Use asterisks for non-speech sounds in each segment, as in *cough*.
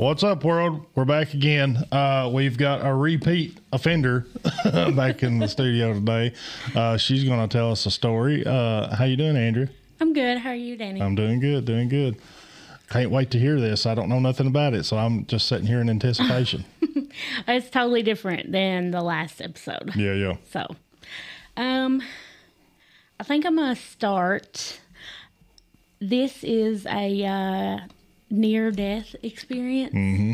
What's up, world? We're back again. Uh, we've got a repeat offender *laughs* back in the studio today. Uh, she's going to tell us a story. Uh, how you doing, Andrea? I'm good. How are you, Danny? I'm doing good, doing good. Can't wait to hear this. I don't know nothing about it, so I'm just sitting here in anticipation. *laughs* it's totally different than the last episode. yeah, yeah. So, um, I think I'm gonna start. This is a uh, near death experience. Mm-hmm.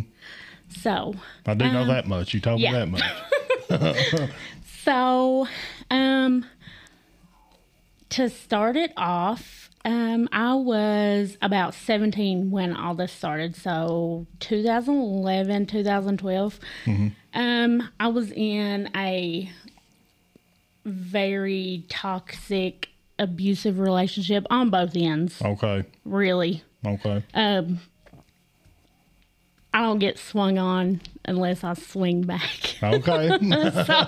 So I do know that much. You told yeah. me that much. *laughs* so, um, to start it off, um, I was about 17 when all this started. So 2011, 2012. Um, I was in a very toxic, abusive relationship on both ends. okay, Really. Okay. Um, I don't get swung on unless I swing back. Okay. *laughs* so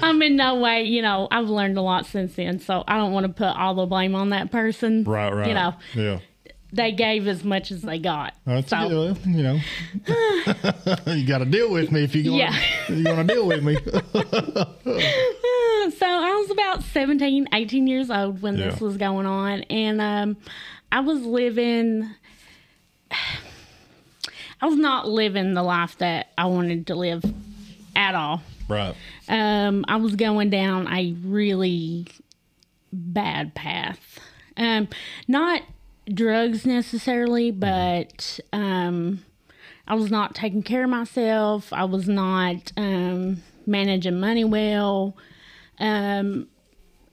*laughs* I'm in no way, you know, I've learned a lot since then. So I don't want to put all the blame on that person. right, right. You know, Yeah. They gave as much as they got. That's so. You know, *laughs* you got to deal with me if going Yeah. you're gonna deal with me. *laughs* so I was about 17, 18 years old when this was going on. And um, I was living, *sighs* I was not living the life that I wanted to live at all. right. um, I was going down a really bad path. Um, not drugs necessarily, but um, I was not taking care of myself. I was not um, managing money well. Um,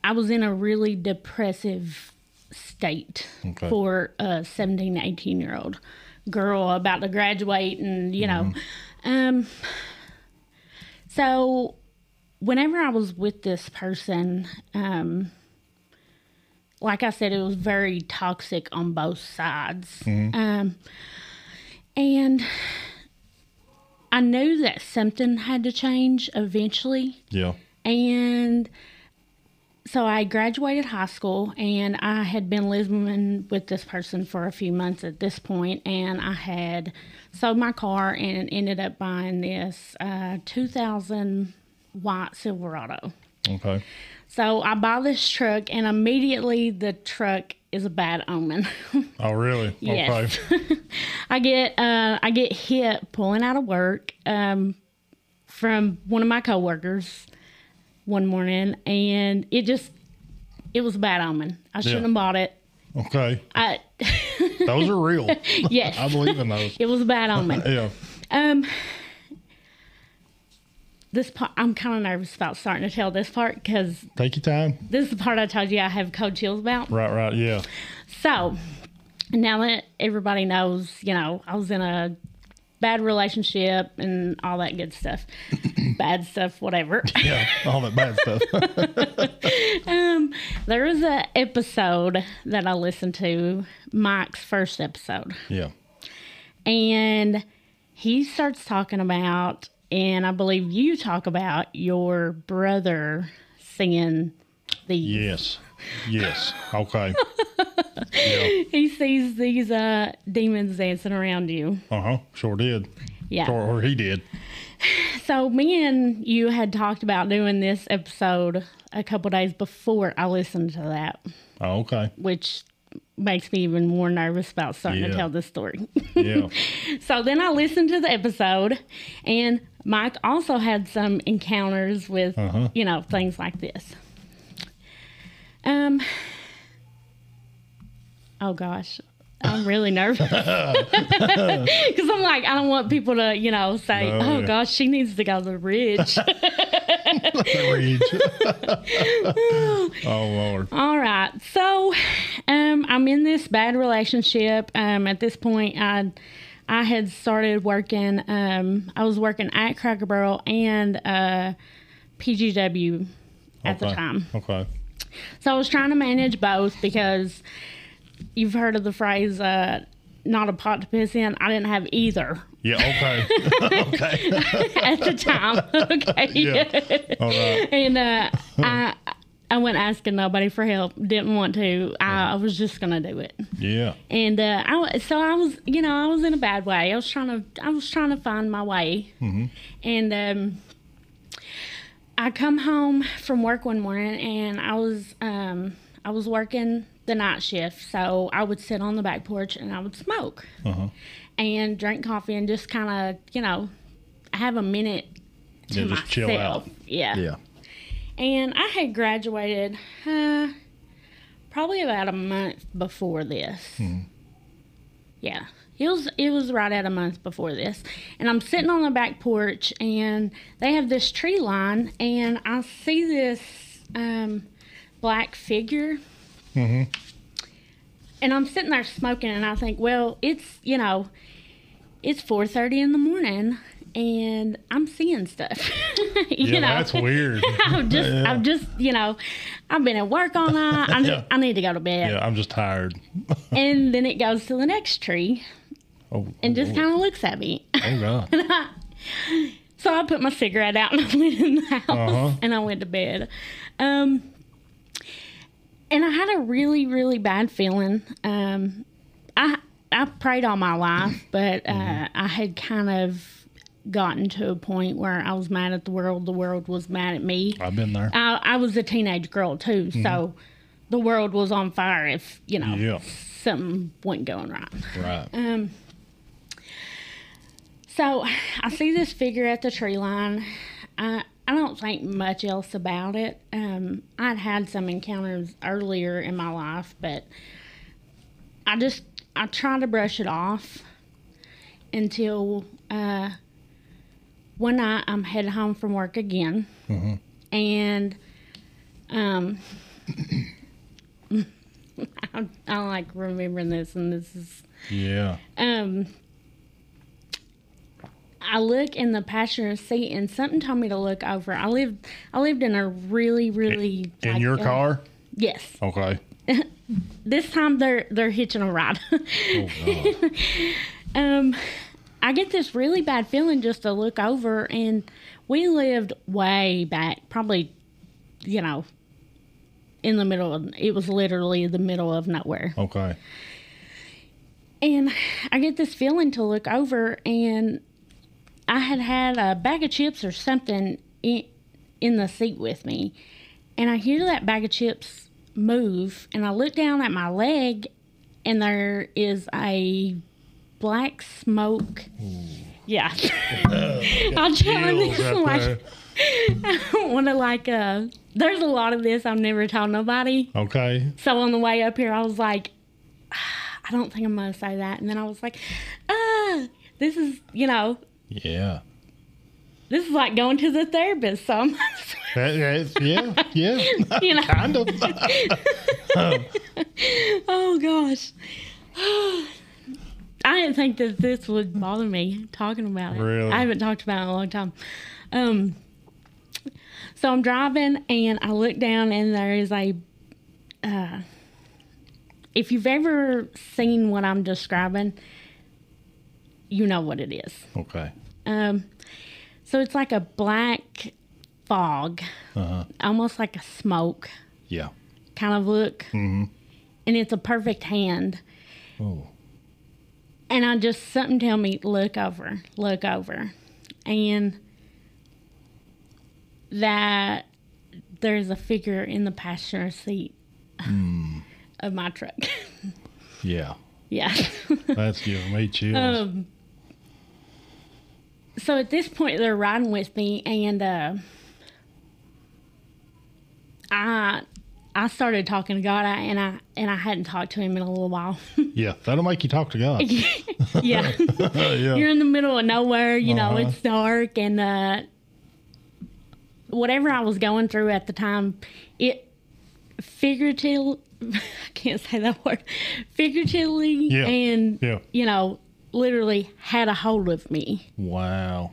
I was in a really depressive state Okay. for a 17, 18 year old girl about to graduate and you know um so whenever I was with this person, um, like I said, it was very toxic on both sides. Um, and I knew that something had to change eventually. Yeah. And so I graduated high school and I had been living with this person for a few months at this point and I had sold my car and ended up buying this uh, 2000 white Silverado. Okay. So I buy this truck and immediately the truck is a bad omen. *laughs* Oh, really? Yes. Okay. *laughs* I get uh, I get hit pulling out of work um, from one of my coworkers one morning, and it just it was a bad omen. I shouldn't Yeah. have bought it. Okay. I Those are real. *laughs* yes, I believe in those. it was a bad omen. Yeah. Um, this part I'm kind of nervous about starting to tell this part because Take your time. this is the part I told you I have cold chills about. Right, right. Yeah. So now that everybody knows, you know, I was in a bad relationship and all that good stuff, *coughs* bad stuff, whatever. *laughs* Yeah. All that bad stuff. *laughs* *laughs* Um, there was a episode that I listened to, Mike's first episode, yeah. and he starts talking about, and I believe you talk about your brother singing the. Yes. Yes. Okay. *laughs* yeah. He sees these uh demons dancing around you. Uh huh. Sure did. Yeah. Or, or he did. *sighs* So me and you had talked about doing this episode a couple days before I listened to that, Oh, okay. which makes me even more nervous about starting Yeah. to tell this story. Yeah. *laughs* so then I listened to the episode, and Mike also had some encounters with, Uh-huh. you know, things like this. Um. Oh gosh. I'm really nervous *laughs* *laughs* because I'm like I don't want people to you know say No, oh yeah. gosh she needs to go to the reach. *laughs* oh, Lord. All right. So, um, I'm in this bad relationship. Um, at this point, I, I had started working. Um, I was working at Cracker Barrel and uh, PGW at the time. Okay. So I was trying to manage both because you've heard of the phrase uh, "not a pot to piss in." I didn't have either Yeah. Okay. *laughs* okay. at the time. *laughs* okay. Yeah. All right. and uh, I I went asking nobody for help. Didn't want to. I, I was just gonna do it. Yeah. And uh, I so I was, you know, I was in a bad way. I was trying to, I was trying to find my way. Mm-hmm. And um, I come home from work one morning, and I was, um, I was working the night shift, so I would sit on the back porch and I would smoke Uh-huh. and drink coffee and just kind of, you know, have a minute to Yeah, just chill myself. out. Yeah. Yeah. And I had graduated uh, probably about a month before this. Yeah. It was it was right at a month before this. And I'm sitting on the back porch and they have this tree line and I see this um, black figure. Mhm. And I'm sitting there smoking and I think, well, it's, you know, it's 4:30 in the morning and I'm seeing stuff. *laughs* you Yeah, know. that's weird. *laughs* I'm just, Yeah. I've just, you know, I've been at work all night. I, Yeah. I need to go to bed. Yeah, I'm just tired. *laughs* And then it goes to the next tree Oh, and just kind of looks at me. oh God. so I put my cigarette out and I went in the house Uh-huh. and I went to bed. Um, and I had a really, really bad feeling. Um, I I prayed all my life, but uh, Mm-hmm. I had kind of gotten to a point where I was mad at the world. The world was mad at me. I've been there. I, I was a teenage girl too, so the world was on fire if you know Yeah. something wasn't going right. Right. Um, so I see this figure at the tree line. I I don't think much else about it. Um, I'd had some encounters earlier in my life, but I just I try to brush it off until uh, one night I'm headed home from work again, and um. *laughs* I, I like remembering this, and this is Yeah. um I look in the passenger seat and something told me to look over. I lived I lived in a really really In like, your uh, car? Yes. Okay. *laughs* This time they're they're hitching a ride. Oh *laughs* um I get this really bad feeling just to look over and we lived way back, probably you know, in the middle of it was literally the middle of nowhere. Okay. And I get this feeling to look over, and I had had a bag of chips or something in, in the seat with me. And I hear that bag of chips move, and I look down at my leg, and there is a black smoke. Yeah. *laughs* I'm this right like. I don't want to, like, uh, there's a lot of this I've never told nobody. Okay. So on the way up here, I was like, "Ah, *sighs* I don't think I'm gonna say that. And then I was like, ah, this is, you know, Yeah. this is like going to the therapist. So I'm, That- yeah. *laughs* Yeah. *laughs* you know, kind of. oh gosh. *sighs* I didn't think that this would bother me talking about it. Really? I haven't talked about it in a long time. Um, so I'm driving and I look down and there is a. Uh, if you've ever seen what I'm describing, you know what it is. okay. Um, so it's like a black fog, Uh-huh. almost like a smoke Yeah. kind of look, Mm-hmm. and it's a perfect hand. Oh. And I just something tell me look over, look over, and that there's a figure in the passenger seat of my truck. *laughs* Yeah. yeah. That's giving me chills. *laughs* um. So at this point, they're riding with me, and uh, I I started talking to God, and I and I hadn't talked to Him in a little while. *laughs* yeah. That'll make you talk to God. *laughs* yeah. *laughs* yeah. you're in the middle of nowhere you know Uh-huh. it's dark and uh whatever i was going through at the time it figuratively i can't say that word figuratively Yeah. and Yeah. you know literally had a hold of me Wow.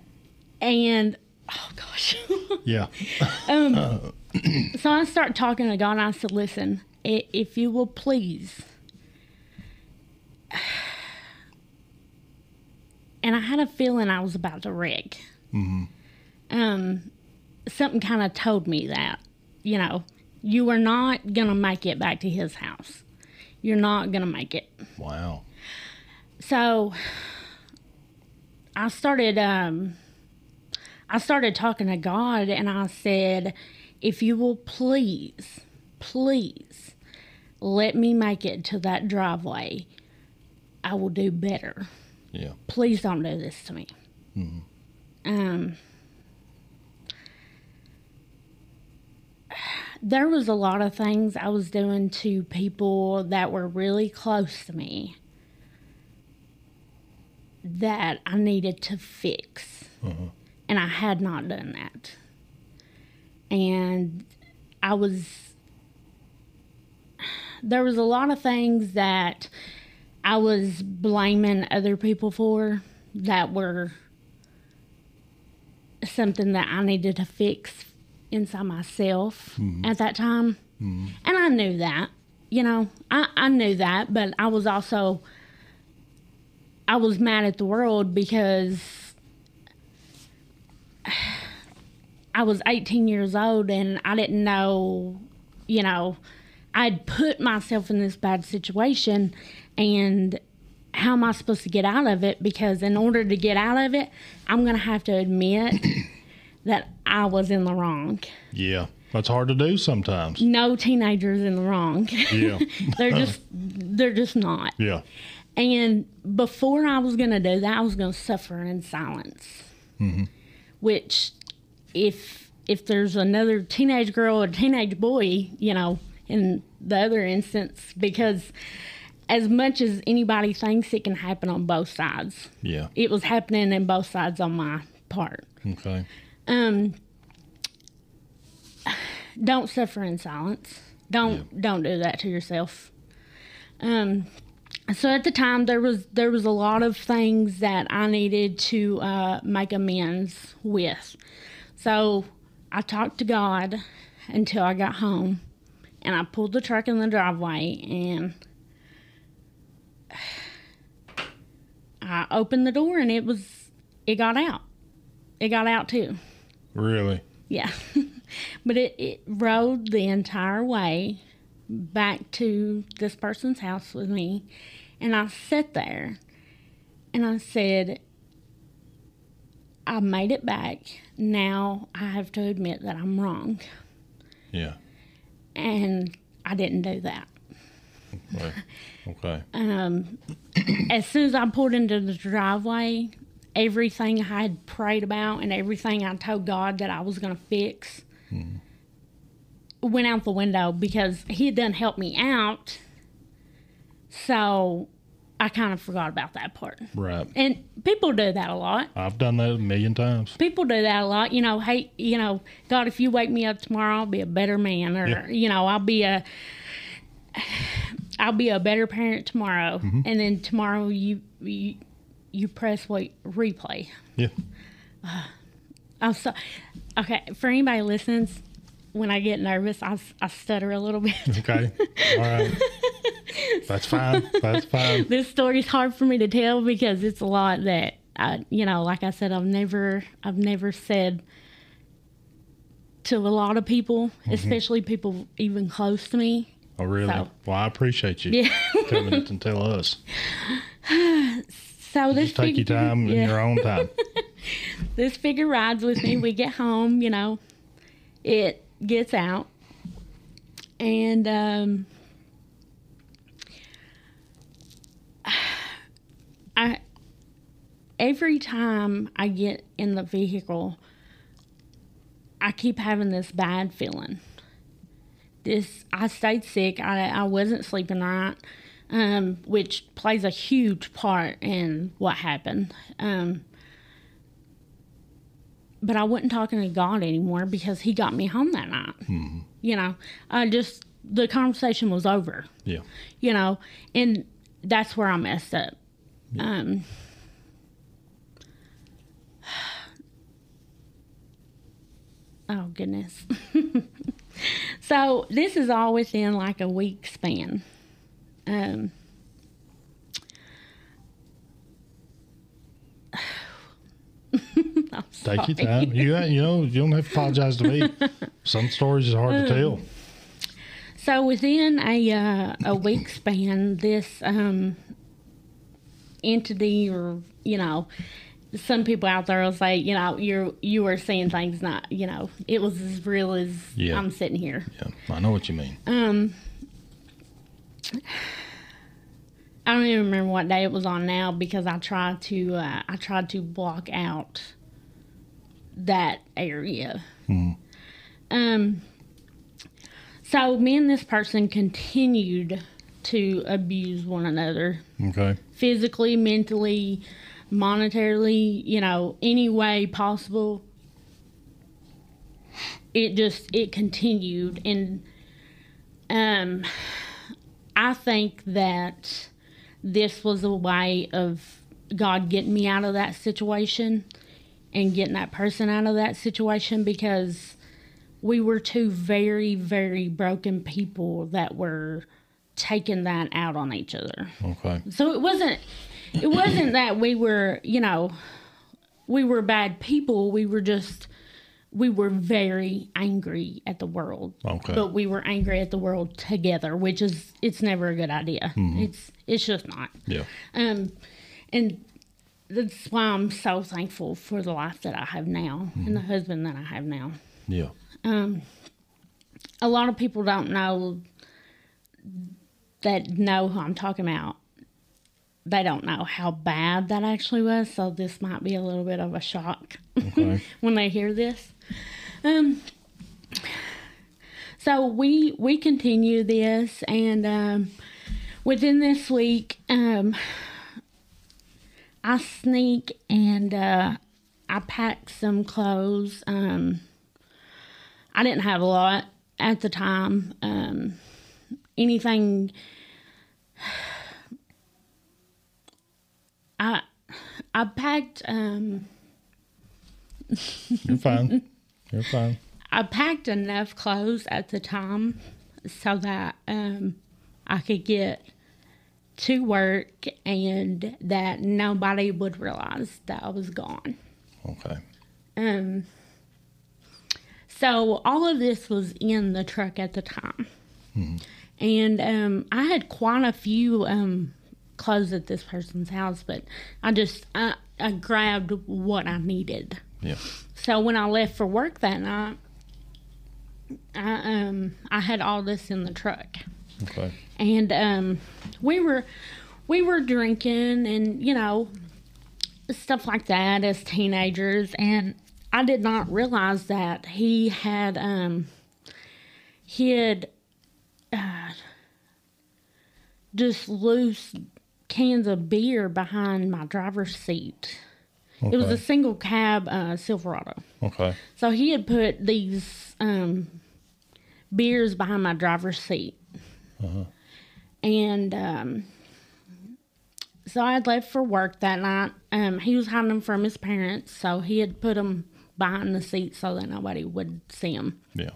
and oh gosh Yeah. *clears throat* so i start talking to god and i said listen if you will please *sighs* and i had a feeling i was about to wreck um something kind of told me that you know You are not going to make it back to his house. You're not going to make it. Wow. So I started um I started talking to God and I said, if you will please, please let me make it to that driveway, I will do better. Yeah. Please don't do this to me. Um, there was a lot of things I was doing to people that were really close to me that I needed to fix. And I had not done that. And I was, there was a lot of things that I was blaming other people for that were something that I needed to fix inside myself mm-hmm. at that time. Mm-hmm. And I knew that, you know, I, I knew that, but I was also, I was mad at the world because I was 18 years old and I didn't know, you know, I'd put myself in this bad situation and how am I supposed to get out of it? Because in order to get out of it, I'm going to have to admit *coughs* that I was in the wrong. Yeah. That's hard to do sometimes. No teenagers in the wrong. Yeah. *laughs* they're just they're just not. yeah. And before I was going to do that, I was going to suffer in silence. Mm-hmm. Which, if if there's another teenage girl or teenage boy, you know, in the other instance, because as much as anybody thinks it can happen on both sides, Yeah. it was happening in both sides on my part. Okay. Um, don't suffer in silence. Don't don't do that to yourself. Um, so at the time there was there was a lot of things that I needed to uh, make amends with. So I talked to God until I got home, and I pulled the truck in the driveway and. I opened the door and it was, it got out. It got out too. Really? Yeah. *laughs* but it, it rode the entire way back to this person's house with me. And I sat there and I said, I made it back. Now I have to admit that I'm wrong. Yeah. And I didn't do that. Okay. Um, as soon as I pulled into the driveway, everything I had prayed about and everything I told God that I was going to fix went out the window because He had done helped me out. So I kind of forgot about that part. Right. And people do that a lot. I've done that a million times. People do that a lot. You know, hey, you know, God, if you wake me up tomorrow, I'll be a better man, or Yeah. you know, I'll be a, I'll be a better parent tomorrow. Mm-hmm. And then tomorrow you you, you press wait replay. Yeah. *sighs* I'm so okay for anybody who listens. When I get nervous, I, I stutter a little bit. Okay. All right. *laughs* That's fine. That's fine. *laughs* this story's hard for me to tell because it's a lot that I, you know, like I said, I've never, I've never said to a lot of people, especially people even close to me. Oh, really? So- Well, I appreciate you Yeah. coming and *laughs* tell us. So this take your figure- time in your own time. *laughs* this figure rides with me. We get home, you know, it gets out, and um, I every time I get in the vehicle, I keep having this bad feeling. This I stayed sick. I I wasn't sleeping right, um, which plays a huge part in what happened. Um, but I wasn't talking to God anymore because He got me home that night. You know, I just the conversation was over. Yeah. You know, and that's where I messed up. Um, *sighs* oh goodness. *laughs* so this is all within like a week span. Um, *sighs* Take your time. You you know you don't have to apologize to me. *laughs* Some stories is hard to tell. So within a uh, a week span, this um, entity, or you know, some people out there will say, you know, you're you are seeing things not, you know, it was as real as Yeah. I'm sitting here. Yeah, I know what you mean. Um, I don't even remember what day it was on now because I tried to uh, I tried to block out that area. Mhm. Um. So me and this person continued to abuse one another Okay. physically, mentally, monetarily, you know, any way possible. It just it continued and um I think that this was a way of God getting me out of that situation and getting that person out of that situation because we were two very very broken people that were taking that out on each other. Okay. So it wasn't it wasn't that we were, you know, we were bad people. We were just we were very angry at the world. Okay. But we were angry at the world together, which is it's never a good idea. It's it's just not. Yeah. Um and that's why I'm so thankful for the life that I have now and the husband that I have now. Yeah. Um, a lot of people don't know that know who I'm talking about. They don't know how bad that actually was, so this might be a little bit of a shock Okay. *laughs* when they hear this. Um, so we we continue this, and um, within this week, um, I sneak and uh, I pack some clothes. Um, I didn't have a lot at the time. Um, anything. I I packed um, You're fine. You're fine. I packed enough clothes at the time so that um, I could get to work and that nobody would realize that I was gone. Okay. Um, so all of this was in the truck at the time. And um, I had quite a few um, clothes at this person's house, but I just I, I grabbed what I needed. Yeah. So when I left for work that night, I um I had all this in the truck, Okay. and um we were we were drinking and you know stuff like that as teenagers, and I did not realize that he had um he had uh, just loose cans of beer behind my driver's seat. Okay. It was a single cab uh, Silverado. okay. So he had put these um, beers behind my driver's seat. And um, so I had left for work that night. Um, he was hiding them from his parents, so he had put them behind the seat so that nobody would see them. Yeah.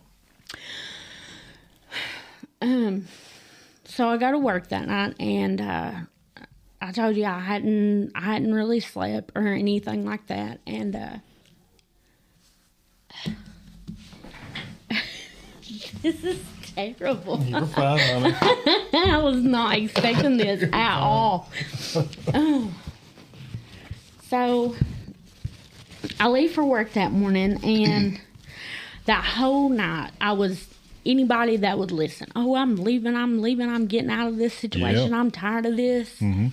So I go to work that night, and uh, I told you I hadn't I hadn't really slept or anything like that, and uh, *sighs* this is terrible. You're fine, *laughs* honey. I was not expecting this *laughs* at all. Oh. *sighs* So I leave for work that morning, and that whole night I was anybody that would listen. Oh, I'm leaving. I'm leaving. I'm getting out of this situation. Yeah. I'm tired of this. Mm-hmm.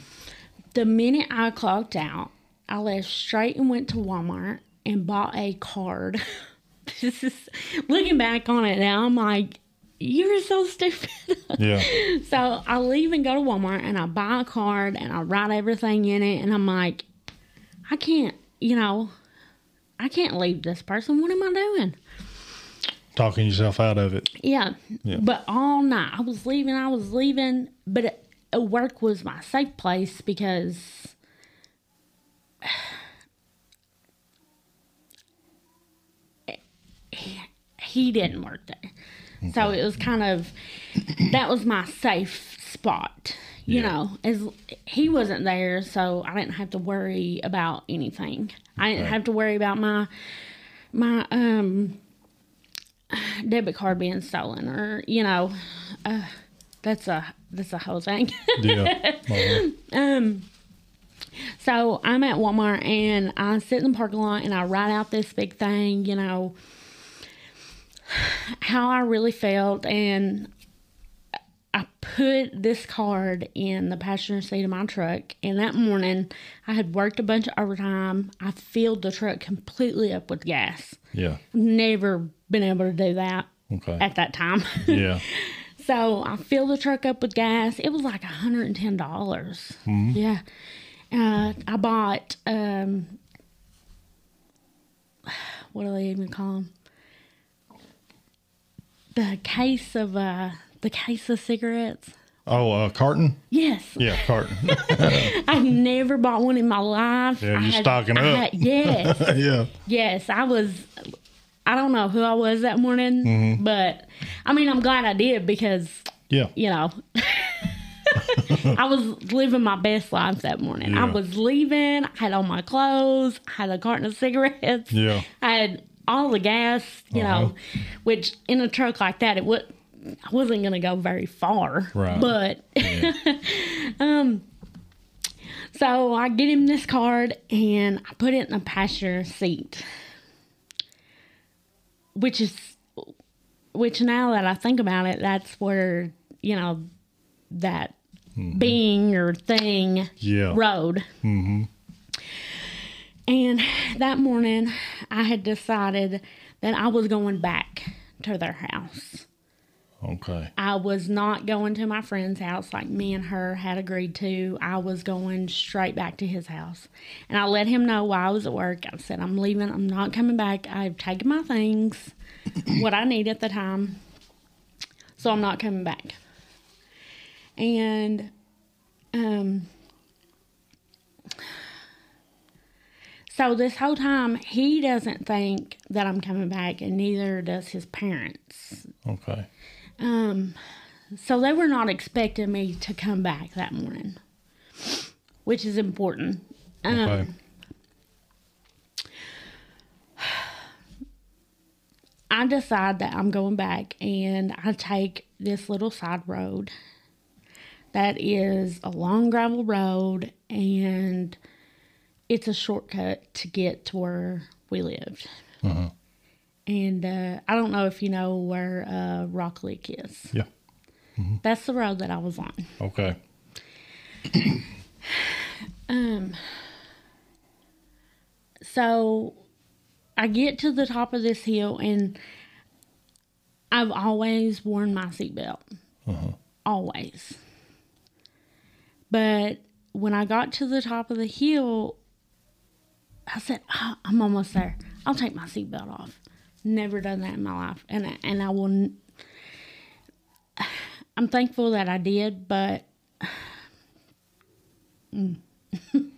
The minute I clocked out, I left straight and went to Walmart and bought a card. *laughs* this is looking back on it now. I'm like, you're so stupid. *laughs* Yeah. So I leave and go to Walmart and I buy a card and I write everything in it and I'm like, I can't, you know, I can't leave this person. What am I doing? Talking yourself out of it. Yeah. Yeah. But all night I was leaving, I was leaving, but it, uh, work was my safe place because *sighs* he didn't work there. So it was kind of that was my safe spot. You Yeah. know, as he wasn't there, so I didn't have to worry about anything. I didn't Right. have to worry about my my um debit card being stolen or you know uh, that's a that's a whole thing Yeah. *laughs* Uh-huh. so i'm at walmart and i sit in the parking lot and i write out this big thing you know how i really felt and I put this card in the passenger seat of my truck, and that morning I had worked a bunch of overtime. I filled the truck completely up with gas. Yeah. Never been able to do that Okay. at that time. *laughs* Yeah. so I filled the truck up with gas. It was like $110. dollars Yeah. Uh, I bought, um, *sighs* what do they even call them? The case of, uh, the case of cigarettes. Oh, uh, carton. Yes. Yeah, carton. *laughs* I've never bought one in my life. Yeah, you're had- stocking I up. had- yes. *laughs* yeah. Yes, I was. I don't know who I was that morning, Mm-hmm. but I mean, I'm glad I did because Yeah. you know, *laughs* I was living my best life that morning. I was leaving. I had all my clothes. I had a carton of cigarettes. Yeah. I had all the gas. You Uh-huh. know, which in a truck like that, it would. I wasn't gonna go very far, Right. but Yeah. *laughs* So I get him this card and I put it in the passenger seat. Which is which now that I think about it, that's where, you know, that being or thing Yeah. road. Mm-hmm. And that morning I had decided that I was going back to their house. Okay. I was not going to my friend's house like me and her had agreed to. I was going straight back to his house. And I let him know while I was at work. I said, I'm leaving. I'm not coming back. I've taken my things, *coughs* what I need at the time. So I'm not coming back. And um so this whole time he doesn't think that I'm coming back and neither does his parents. Okay. Um, so they were not expecting me to come back that morning, which is important. Um, Okay. I decide that I'm going back and I take this little side road that is a long gravel road and it's a shortcut to get to where we lived. Uh-huh. And uh, I don't know if you know where uh, Rock Lick is. Yeah. That's the road that I was on. Okay. *clears throat* um. So I get to the top of this hill and I've always worn my seatbelt. Always. But when I got to the top of the hill, I said, "Ah, I'm almost there. I'll take my seatbelt off. Never done that in my life. And I, and I will. *sighs* I'm thankful that I did, but. *sighs* Mm. *laughs*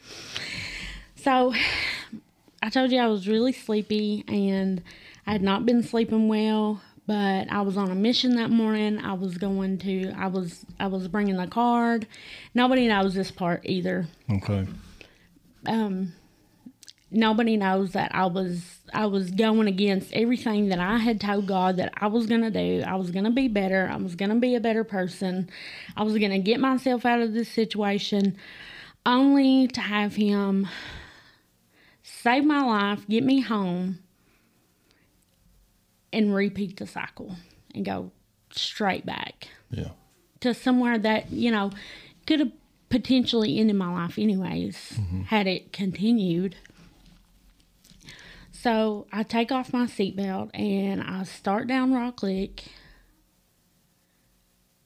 so I told you I was really sleepy and I had not been sleeping well, but I was on a mission that morning. I was going to I was I was bringing the card. Nobody knows this part either. Okay. Um nobody knows that I was I was going against everything that I had told God that I was going to do. I was going to be better. I was going to be a better person. I was going to get myself out of this situation only to have him save my life, get me home, and repeat the cycle and go straight back Yeah. to somewhere that, you know, could have potentially ended my life anyways mm-hmm. had it continued. So I take off my seatbelt and I start down Rock Lick.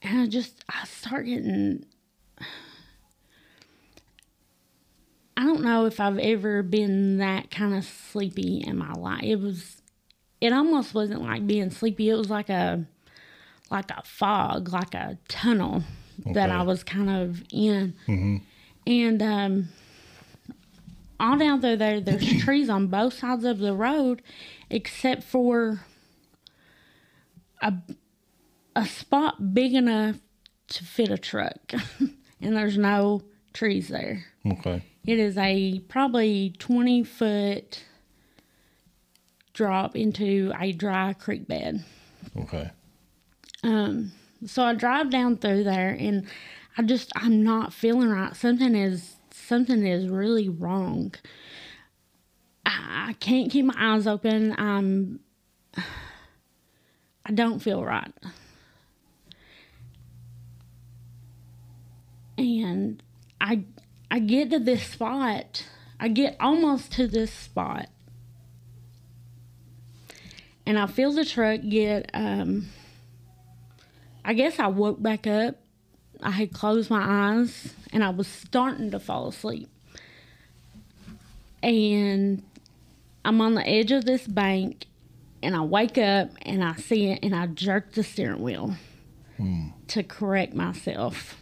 And I just, I start getting. I don't know if I've ever been that kind of sleepy in my life. It was, it almost wasn't like being sleepy. It was like a, like a fog, like a tunnel that I was kind of in. And um, all down through there, there's *laughs* trees on both sides of the road, except for a a spot big enough to fit a truck, *laughs* and there's no trees there. Okay. It is a probably 20 foot drop into a dry creek bed. Okay. Um, so I drive down through there and I just I'm not feeling right. Something is something is really wrong. I, can't keep my eyes open. I'm *sighs* I don't feel right. And I I get to this spot. I get almost to this spot. And I feel the truck get um I guess I woke back up. I had closed my eyes and I was starting to fall asleep. And I'm on the edge of this bank and I wake up and I see it and I jerk the steering wheel to correct myself.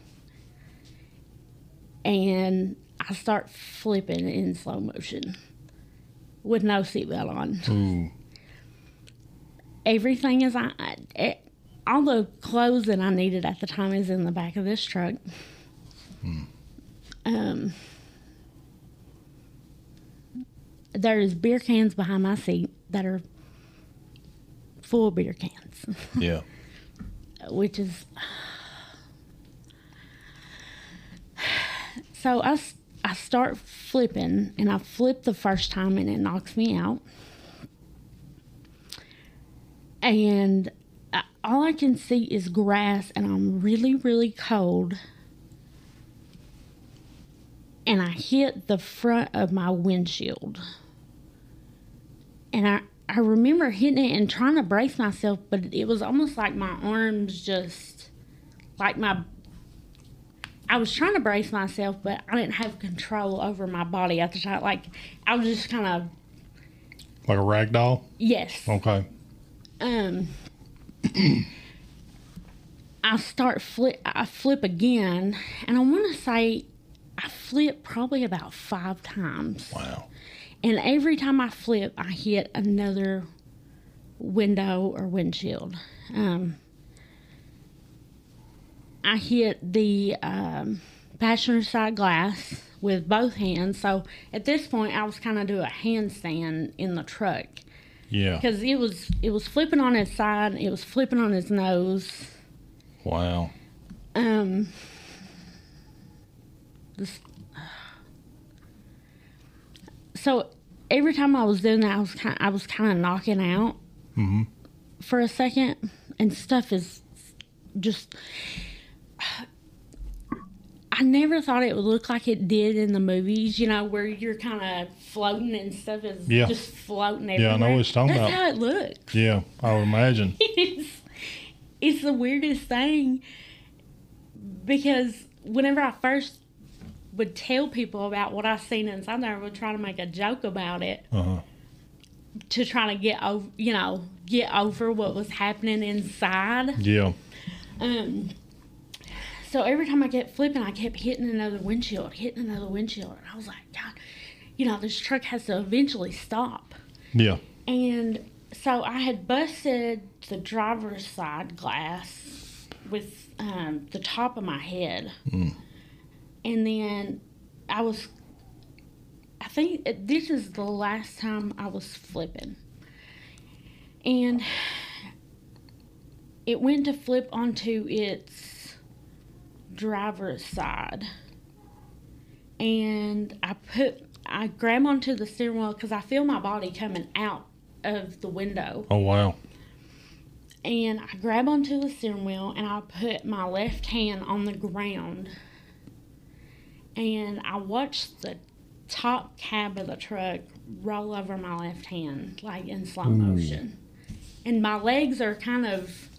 And I start flipping in slow motion with no seatbelt on. Ooh. Everything is I, eh, all the clothes that I needed at the time is in the back of this truck. Um, there's beer cans behind my seat that are full of beer cans, *laughs* Yeah. which is so I, I start flipping and I flip the first time and it knocks me out. And all I can see is grass and I'm really, really cold. And I hit the front of my windshield. And I, I remember hitting it and trying to brace myself, but it was almost like my arms just, like my I was trying to brace myself, but I didn't have control over my body at the time. Like I was just kind of Like a rag doll? yes. Okay. Um, *clears throat* I start flip. I flip again, and I want to say I flip probably about five times. Wow. And every time I flip, I hit another window or windshield. Um, I hit the um, passenger side glass with both hands. So at this point, I was kind of doing a handstand in the truck Yeah. because it was it was flipping on his side, it was flipping on his nose. Wow. Um, this, so every time I was doing that, I was kind I was kind of knocking out hmm for a second, and stuff is just. I never thought it would look like it did in the movies, you know, where you're kind of floating and stuff is Yeah. just floating everywhere. Yeah, I know what you're talking about. That's about. how it looks. Yeah. I would imagine. *laughs* it's, it's the weirdest thing because whenever I first would tell people about what I seen inside there, I would try to make a joke about it Uh huh. to try to get over, you know, get over what was happening inside. Yeah. Um, so every time I kept flipping, I kept hitting another windshield, hitting another windshield, and I was like, God, you know, this truck has to eventually stop. Yeah. And so I had busted the driver's side glass with um, the top of my head. Mm. And then I was, I think this is the last time I was flipping. And it went to flip onto its driver's side. And I put, I grab onto the steering wheel because I feel my body coming out of the window. Oh wow. And I grab onto the steering wheel and I put my left hand on the ground. And I watch the top cab of the truck roll over my left hand, like in slow motion. And my legs are kind of,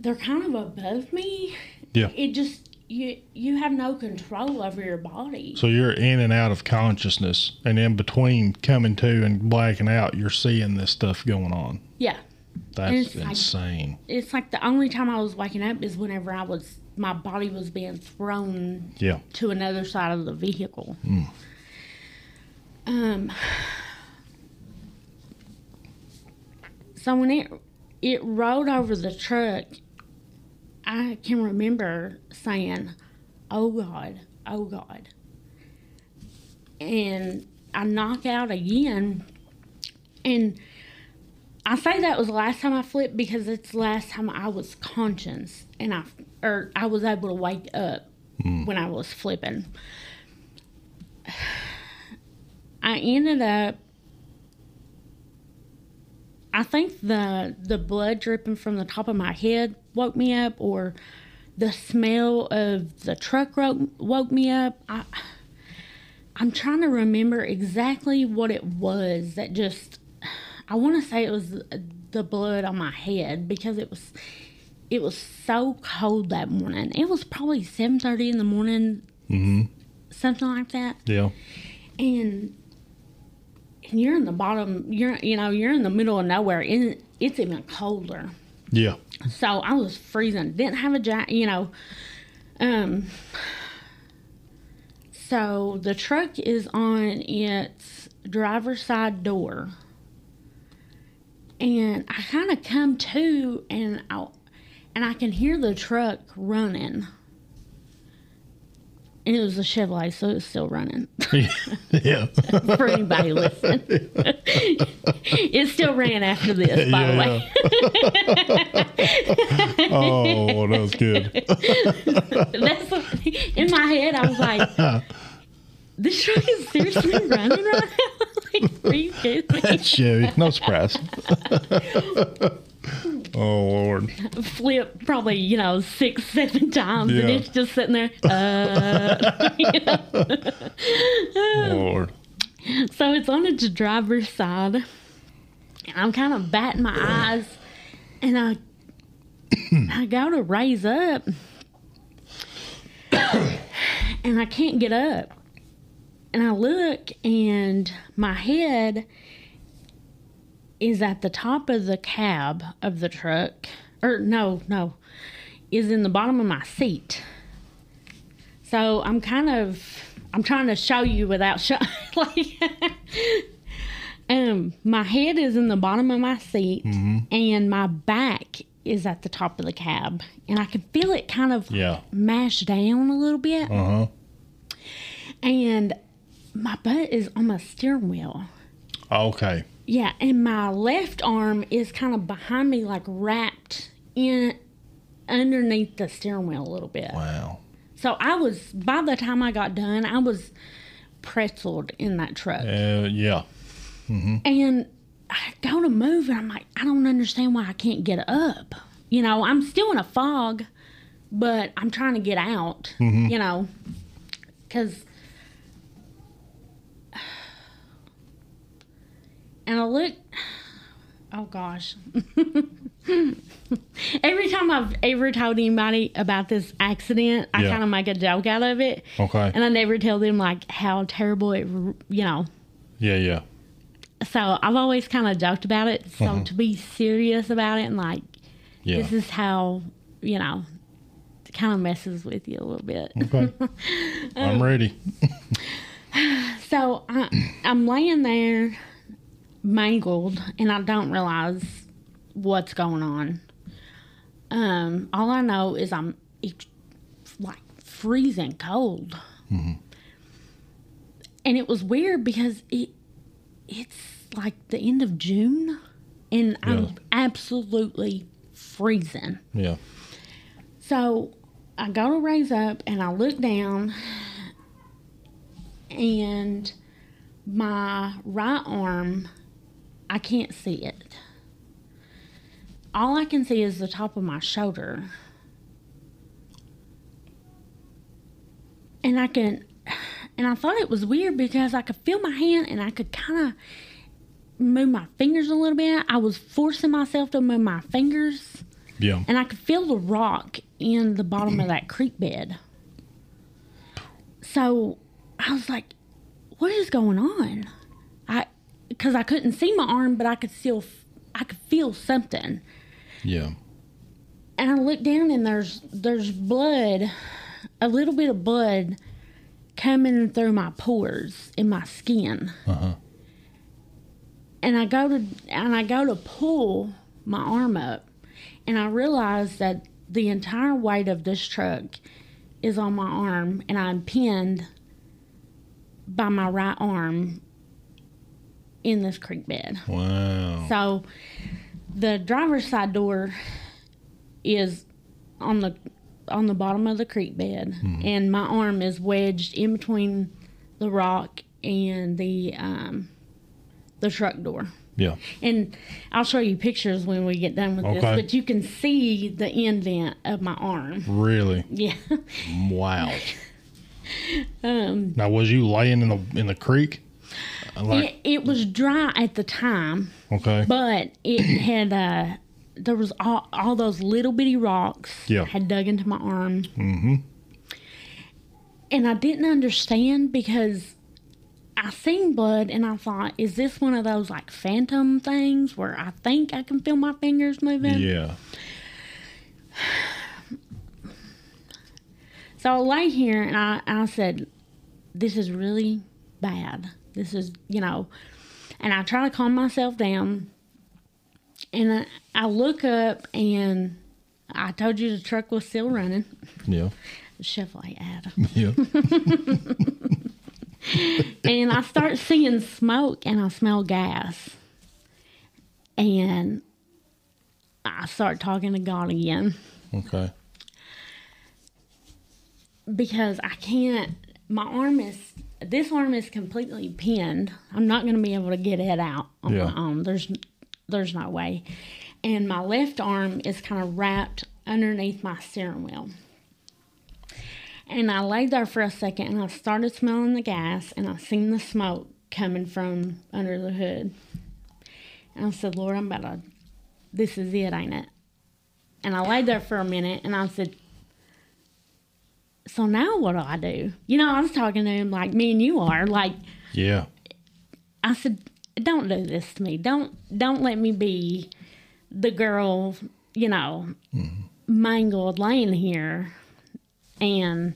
they're kind of above me. Yeah. It just, you you have no control over your body. So you're in and out of consciousness, and in between coming to and blacking out, you're seeing this stuff going on. Yeah. That's It's like- insane. It's like the only time I was waking up is whenever I was my body was being thrown Yeah. to another side of the vehicle. Mm. Um. So when it it rolled over the truck, I can remember saying, "Oh God, oh God," and I knock out again, And I say that was the last time I flipped because it's the last time I was conscious and I or I was able to wake up hmm. when I was flipping. *sighs* I ended up I think the the blood dripping from the top of my head woke me up or the smell of the truck woke, woke me up. I I'm trying to remember exactly what it was that just I want to say it was the blood on my head because it was it was so cold that morning. It was probably 7:30 in the morning. Mm-hmm. Something like that. Yeah. And and you're in the bottom, you're you know, you're in the middle of nowhere and it's even colder. Yeah. So I was freezing. Didn't have a jacket, you know. Um. So the truck is on its driver's side door, and I kind of come to, and I, and I can hear the truck running. And it was a Chevrolet, so it was still running. *laughs* yeah. *laughs* For anybody listening, *laughs* it still ran after this, by the way. oh, that was good. That's what, in my head. I was like, "This truck is seriously running right now." like, are you kidding me? That's Chevy. No surprise. *laughs* oh Lord. Flip probably you know six, seven times, and it's just sitting there. Uh, you *laughs* know? Lord. So it's on its driver's side, and I'm kind of batting my eyes, and I I go to raise up, *coughs* and I can't get up, and I look, and my head is at the top of the cab of the truck, or no, no, is in the bottom of my seat. So I'm kind of I'm trying to show you without *laughs* show like um my head is in the bottom of my seat and my back is at the top of the cab and I can feel it kind of Yeah. mash down a little bit Uh huh. and my butt is on my steering wheel. Okay. Yeah, and my left arm is kind of behind me like wrapped in underneath the steering wheel a little bit. Wow. So I was by the time I got done, I was pretzeled in that truck. Uh, yeah. And I go to move and I'm like, I don't understand why I can't get up. You know, I'm still in a fog, but I'm trying to get out, you know, because. And I look, *sighs* oh gosh. *laughs* Every time I've ever told anybody about this accident, I Yeah. kind of make a joke out of it. Okay. And I never tell them like how terrible it, you know, Yeah. Yeah. so I've always kind of joked about it. So uh-huh. to be serious about it and like Yeah. this is how you know, it kind of messes with you a little bit. Okay. *laughs* I'm ready. *sighs* So I, I'm laying there mangled, and I don't realize what's going on. Um, all I know is I'm like freezing cold, and it was weird because it it's like the end of June, and Yeah. I'm absolutely freezing. Yeah. So I go to raise up and I look down, and my right arm, I can't see it. All I can see is the top of my shoulder. And I can, and I thought it was weird because I could feel my hand and I could kind of move my fingers a little bit. I was forcing myself to move my fingers Yeah. and I could feel the rock in the bottom of that creek bed. So I was like, "What is going on?" Because I couldn't see my arm, but I could still I could feel something. Yeah. And I looked down, and there's there's blood, a little bit of blood coming through my pores in my skin. Uh huh. and I go to and I go to pull my arm up, and I realize that the entire weight of this truck is on my arm, and I'm pinned by my right arm in this creek bed. Wow. So the driver's side door is on the on the bottom of the creek bed, and my arm is wedged in between the rock and the um, the truck door. Yeah. And I'll show you pictures when we get done with this, but you can see the indent of my arm. Really? Yeah. Wow. *laughs* um, Now, was you laying in the in the creek? Like, it, it was dry at the time, okay. but it *clears throat* had uh there was all, all those little bitty rocks Yeah. had dug into my arm Mm-hmm. and i didn't understand because i seen blood and i thought is this one of those like phantom things where i think i can feel my fingers moving Yeah. so i lay here and i, I said this is really bad this is you know and i try to calm myself down and I, I look up and i told you the truck was still running Yeah. chevrolet ad Yeah. *laughs* and I start seeing smoke and I smell gas. And I start talking to God again Okay. because I can't, my arm is, this arm is completely pinned. I'm not going to be able to get it out on Yeah. my own. There's, there's no way. And my left arm is kind of wrapped underneath my steering wheel. And I laid there for a second and I started smelling the gas and I seen the smoke coming from under the hood. And I said, Lord, I'm about to, this is it, ain't it? And I laid there for a minute and I said, So now what do I do? You know, I was talking to him like me and you are. Like, Yeah. I said, Don't do this to me. Don't don't let me be the girl, you know, mangled laying here and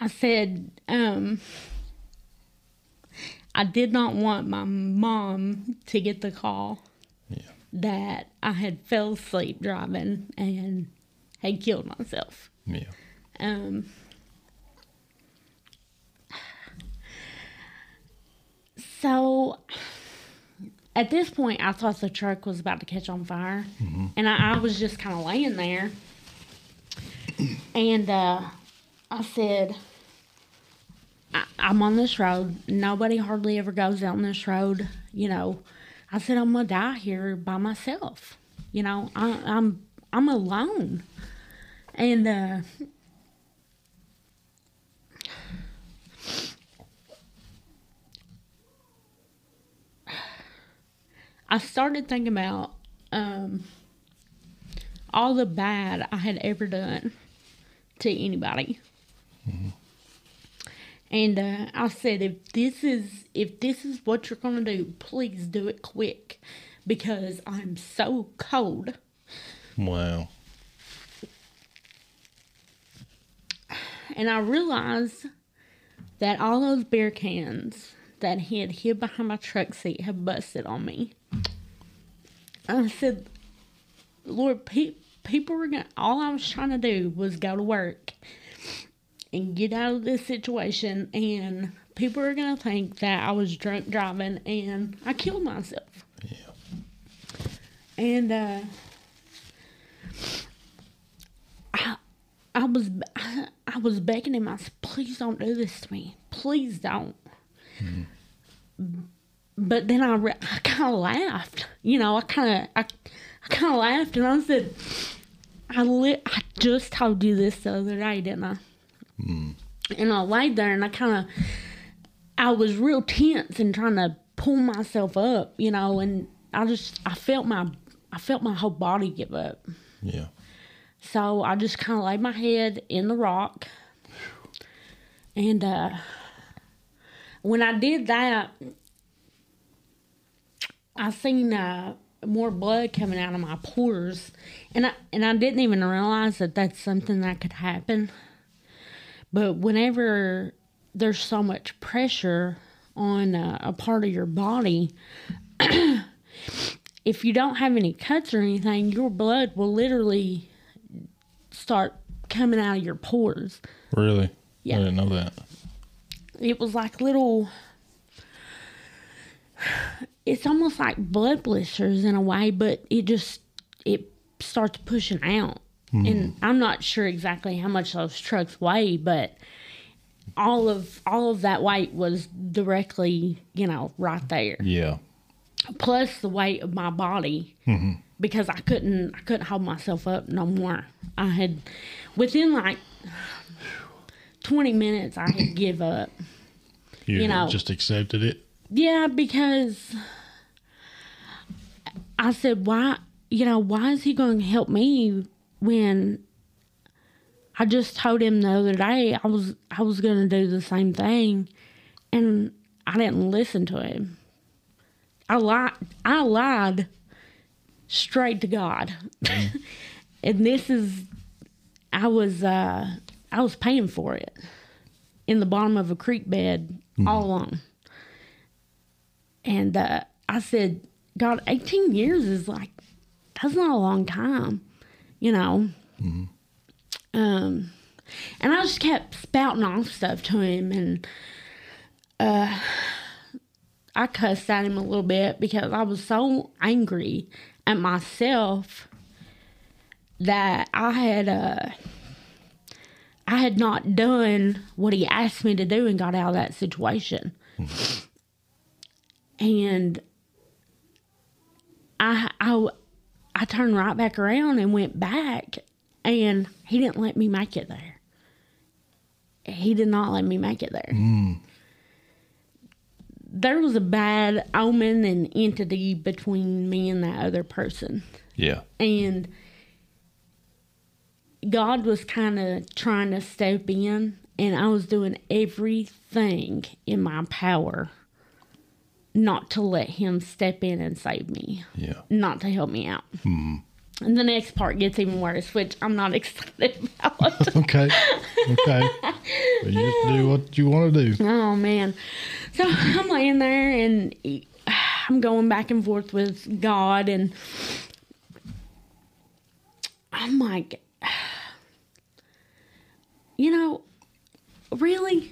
I said, um, I did not want my mom to get the call. That I had fell asleep driving and had killed myself. Yeah. Um, so at this point, I thought the truck was about to catch on fire, and I, I was just kind of laying there. And uh, I said, I, I'm on this road. Nobody hardly ever goes down this road. You know, I said I'm gonna die here by myself. You know, I, I'm I'm alone, and uh, I started thinking about um, all the bad I had ever done to anybody. And uh, I said, if this is if this is what you're gonna do, please do it quick, because I'm so cold. Wow. And I realized that all those beer cans that he had hid behind my truck seat had busted on me. I said, Lord, pe- people were gonna. All I was trying to do was go to work and get out of this situation, and people are gonna think that I was drunk driving and I killed myself. Yeah. And uh, I, I was, I, I was begging him. I said, "Please don't do this to me. Please don't." Hmm. But then I, re- I kind of laughed. You know, I kind of, I, I kind of laughed, and I said, "I li- I just told you this the other day, didn't I?" And I laid there, and I kind of, I was real tense and trying to pull myself up, you know, and I just, I felt my, I felt my whole body give up. Yeah. So I just kind of laid my head in the rock. And uh, when I did that, I seen uh, more blood coming out of my pores, and I and I didn't even realize that that's something that could happen. But whenever there's so much pressure on uh, a part of your body, *clears throat* if you don't have any cuts or anything, your blood will literally start coming out of your pores. Really? Yeah. I didn't know that. It was like little. It's almost like blood blisters in a way, but it just it starts pushing out. Hmm. And I'm not sure exactly how much those trucks weigh, but all of all of that weight was directly, you know, right there. Yeah. plus the weight of my body mm-hmm. because I couldn't I couldn't hold myself up no more. I had within like twenty minutes I had give up. You, You know. just accepted it. Yeah, because I said, why you know, why is he going to help me when I just told him the other day I was I was going to do the same thing and I didn't listen to him. I lied I lied straight to God. *laughs* and this is I was uh I was paying for it in the bottom of a creek bed all alone. And uh, I said, God, 18 years is like, that's not a long time, you know. Um, and I just kept spouting off stuff to him. And uh, I cussed at him a little bit because I was so angry at myself that I had. Uh, I had not done what he asked me to do and got out of that situation. and I, I, I turned right back around and went back, and he didn't let me make it there. He did not let me make it there. There was a bad omen and entity between me and that other person Yeah. and God was kind of trying to step in, and I was doing everything in my power not to let Him step in and save me, Yeah. not to help me out. Mm-hmm. And the next part gets even worse, which I'm not *laughs* excited about. *laughs* Okay. Okay. Well, you just do what you want to do. Oh man. So *laughs* I'm laying there and *sighs* I'm going back and forth with God and I'm like *sighs* you know, really?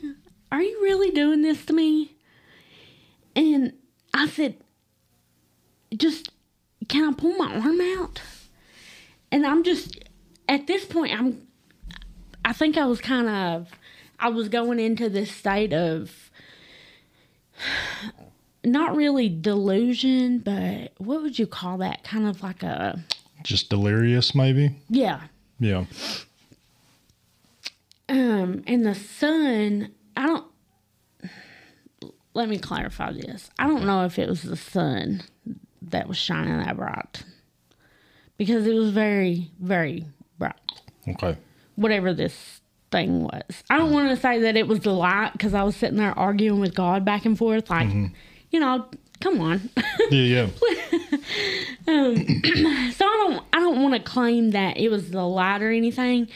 Are you really doing this to me? And I said, just can I pull my arm out? And I'm just at this point I'm I think I was kind of I was going into this state of *sighs* not really delusion, but what would you call that? Kind of like a Just delirious, maybe. yeah. Yeah. Um, and the sun, I don't. Let me clarify this. I don't know if it was the sun that was shining that bright, because it was very, very bright. Okay. Whatever this thing was, I don't want to say that it was the light because I was sitting there arguing with God back and forth, like, mm-hmm. you know, come on. Yeah. Yeah. *laughs* Um, *clears throat* so I don't I don't want to claim that it was the light or anything,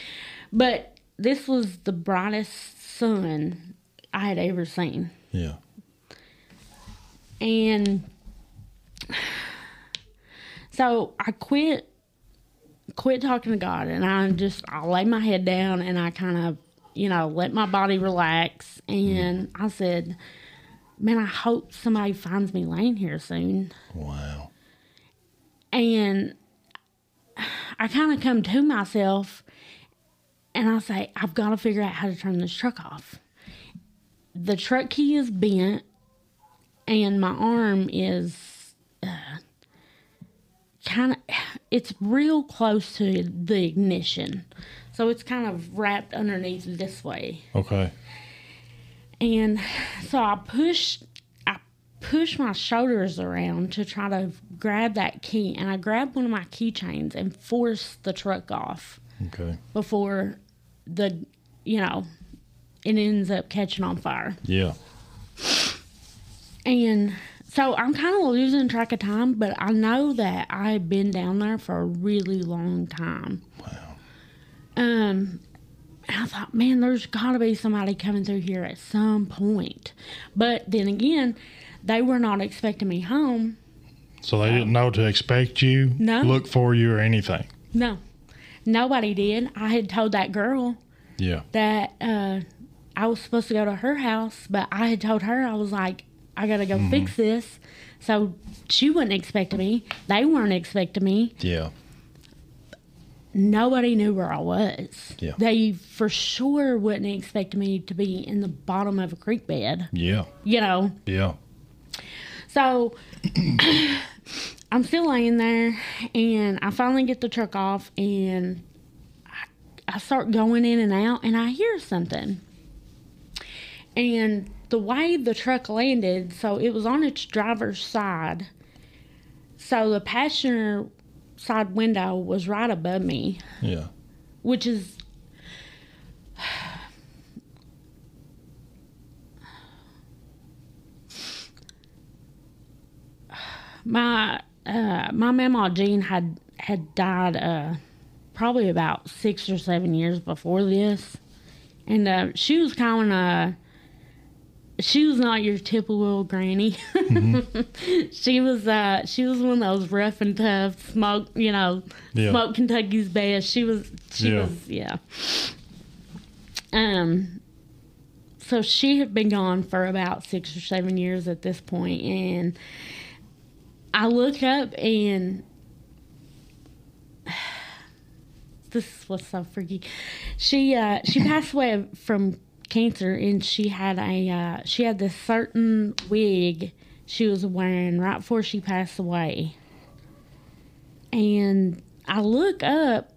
but this was the brightest sun I had ever seen. Yeah. And so I quit quit talking to God and I just I lay my head down and I kind of, you know, let my body relax and mm-hmm. I said, Man, I hope somebody finds me laying here soon. Wow. And I kind of come to myself and I say, I've got to figure out how to turn this truck off. The truck key is bent and my arm is uh, kind of, it's real close to the ignition. So it's kind of wrapped underneath this way. Okay. And so I push i push my shoulders around to try to grab that key and I grabbed one of my keychains and forced the truck off Okay. before the you know it ends up catching on fire. Yeah. And so I'm kind of losing track of time, but I know that I've been down there for a really long time. Wow. Um, and I thought, man, there's got to be somebody coming through here at some point. But then again, they were not expecting me home. So they didn't know to expect you, No. look for you, or anything. No. Nobody did. I had told that girl Yeah. that uh, I was supposed to go to her house, but I had told her I was like, I gotta go mm-hmm. fix this. So she wasn't expecting me. They weren't expecting me. Yeah. Nobody knew where I was. Yeah. They for sure wouldn't expect me to be in the bottom of a creek bed. Yeah. You know. Yeah. So *clears throat* I'm still laying there, and I finally get the truck off, and I, I start going in and out, and I hear something. And the way the truck landed, so it was on its driver's side. So the passenger side window was right above me, Yeah. which is my uh, my mama Jean had had died uh, probably about six or seven years before this, and uh, she was kind of she was not your typical old granny. *laughs* she was uh she was one of those rough and tough smoke you know Yeah. smoke Kentucky's best. She was she Yeah. was yeah. Um. So she had been gone for about six or seven years at this point, and I looked up and *sighs* this is what's so freaky. She uh she passed away from cancer and she had a uh she had this certain wig she was wearing right before she passed away. And I look up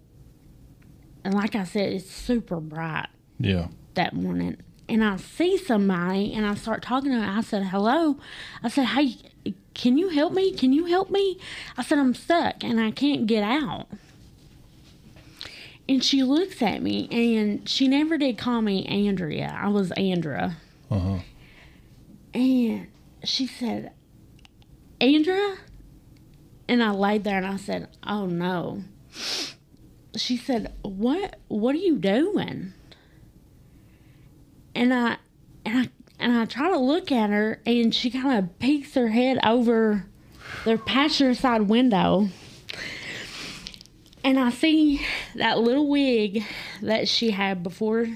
and like I said, it's super bright Yeah. that morning and I see somebody and I start talking to her. I said, Hello. I said, Hey, can you help me? Can you help me? I said, I'm stuck and I can't get out. And she looks at me and she never did call me Andrea. I was Andra. Uh huh. And she said, Andrea? And I laid there and I said, Oh no. She said, What what are you doing? And I and I and I try to look at her and she kind of peeks her head over the passenger side window. And I see that little wig that she had before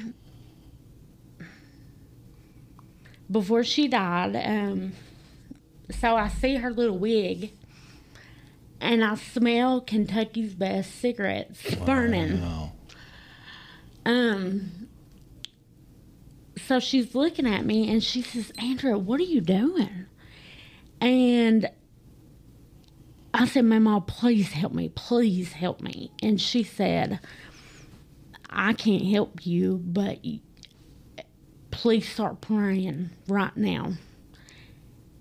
before she died. Um, so I see her little wig, and I smell Kentucky's best cigarettes burning. Um. So she's looking at me, and she says, "Andrea, what are you doing?" And I said, "Mama, please help me. Please help me." And she said, "I can't help you, but please start praying right now.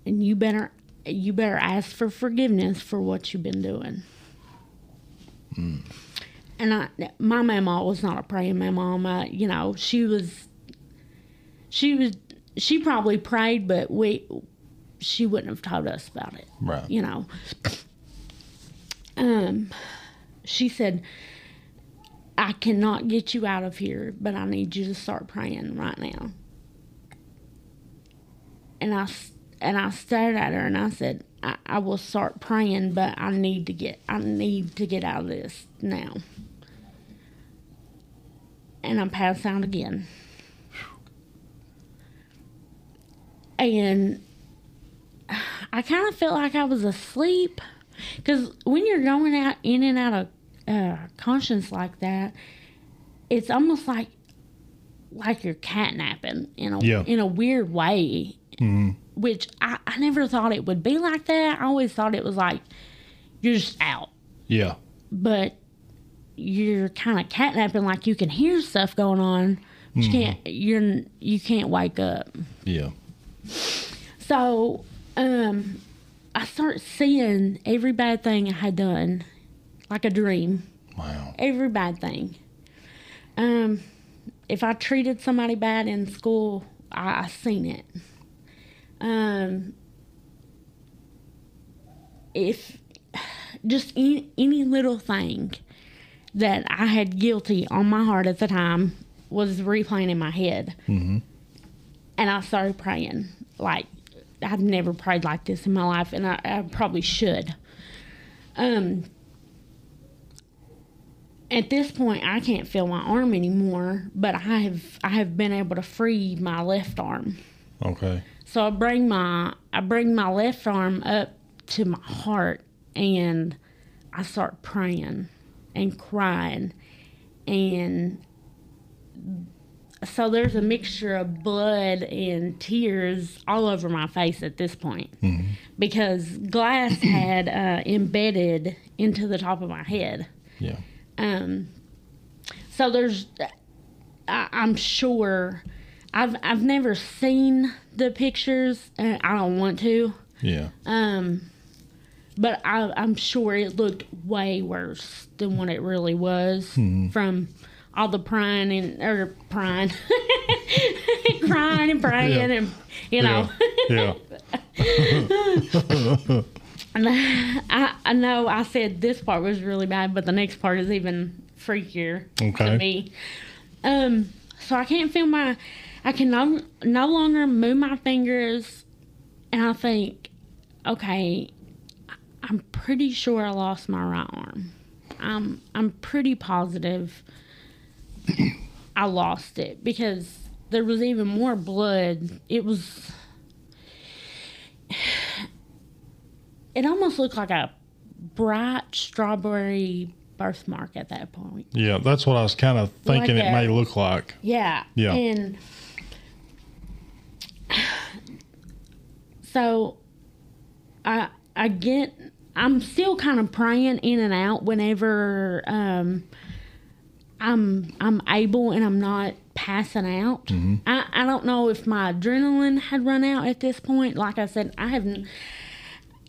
And you better you better ask for forgiveness for what you've been doing." Hmm. And I, my mama was not a praying mama. You know, she was. She was. She probably prayed, but we. She wouldn't have told us about it Right. you know. Um, she said, I cannot get you out of here, but I need you to start praying right now. And I, and I stared at her and I said, I, I will start praying, but I need to get, I need to get out of this now. And I passed out again. And I kind of felt like I was asleep because when you're going out in and out of uh, conscience like that, it's almost like like you're catnapping in a Yeah. in a weird way, which I, I never thought it would be like that. I always thought it was like you're just out, Yeah. but you're kind of catnapping, like you can hear stuff going on, but you can't you're you can't wake up. Yeah. So, um, I start seeing every bad thing I had done, like a dream. Wow. Every bad thing. Um, if I treated somebody bad in school, I, I seen it. Um, if just any, any little thing that I had guilty on my heart at the time was replaying in my head Mm-hmm. and I started praying. Like I've never prayed like this in my life, and I, I probably should. Um, at this point I can't feel my arm anymore, but I have I have been able to free my left arm. Okay. So I bring my I bring my left arm up to my heart and I start praying and crying and so there's a mixture of blood and tears all over my face at this point because glass *clears throat* had uh, embedded into the top of my head. Yeah. Um, so there's, I, I'm sure, I've I've never seen the pictures. And I don't want to. Yeah. Um, but I, I'm sure it looked way worse than what it really was from all the prying and or prying, *laughs* crying and praying Yeah. and you know. Yeah. *laughs* And I, I know I said this part was really bad, but the next part is even freakier Okay. to me. Um, so I can't feel my, I can no, no longer move my fingers, and I think, okay, I'm pretty sure I lost my right arm. I'm I'm pretty positive *clears throat* I lost it because there was even more blood. It was *sighs* it almost looked like a bright strawberry birthmark at that point. Yeah. That's what I was kind of thinking Like it may look like. Yeah. Yeah. And *sighs* so I I get I'm still kind of praying in and out whenever um I'm I'm able and I'm not passing out. I, I don't know if my adrenaline had run out at this point. Like I said, I haven't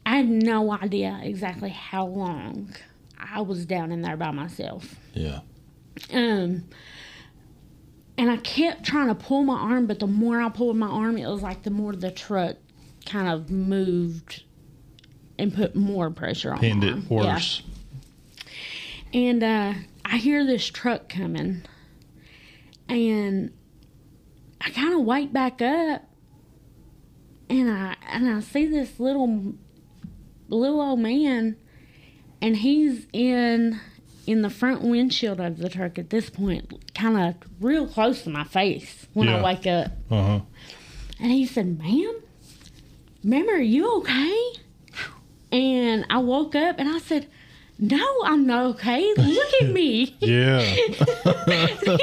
I had no idea exactly how long I was down in there by myself. Yeah. Um, and I kept trying to pull my arm, but the more I pulled my arm, it was like the more the truck kind of moved and put more pressure on Pinned my it arm. Yeah. worse. And uh, I hear this truck coming, and I kind of wake back up, and I and I see this little little old man, and he's in in the front windshield of the truck at this point, kind of real close to my face when Yeah. I wake up. Uh huh. And he said, Ma'am, ma'am, are you okay? And I woke up and I said, No, I'm not okay. Look at me. *laughs* Yeah. *laughs*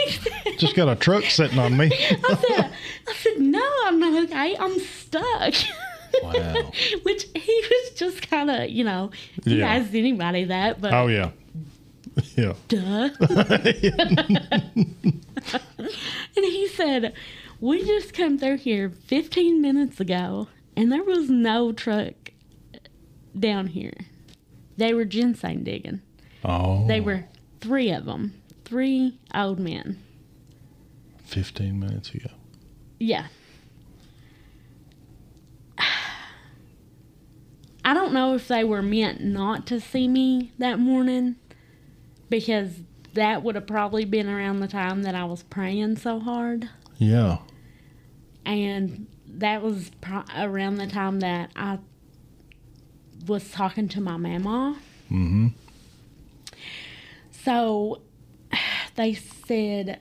Just got a truck sitting on me. I said, I said, No, I'm not okay. I'm stuck. Wow. *laughs* Which he was just kind of, you know, he Yeah. asked anybody that, but Oh yeah. Yeah. duh. and he said, We just come through here 15 minutes ago, and there was no truck down here. They were ginseng digging. Oh. They were three of them, three old men. 15 minutes ago. Yeah. *sighs* I don't know if they were meant not to see me that morning because that would have probably been around the time that I was praying so hard. Yeah. And that was pro- around the time that I was talking to my mama. Mm-hmm. So *sighs* they said,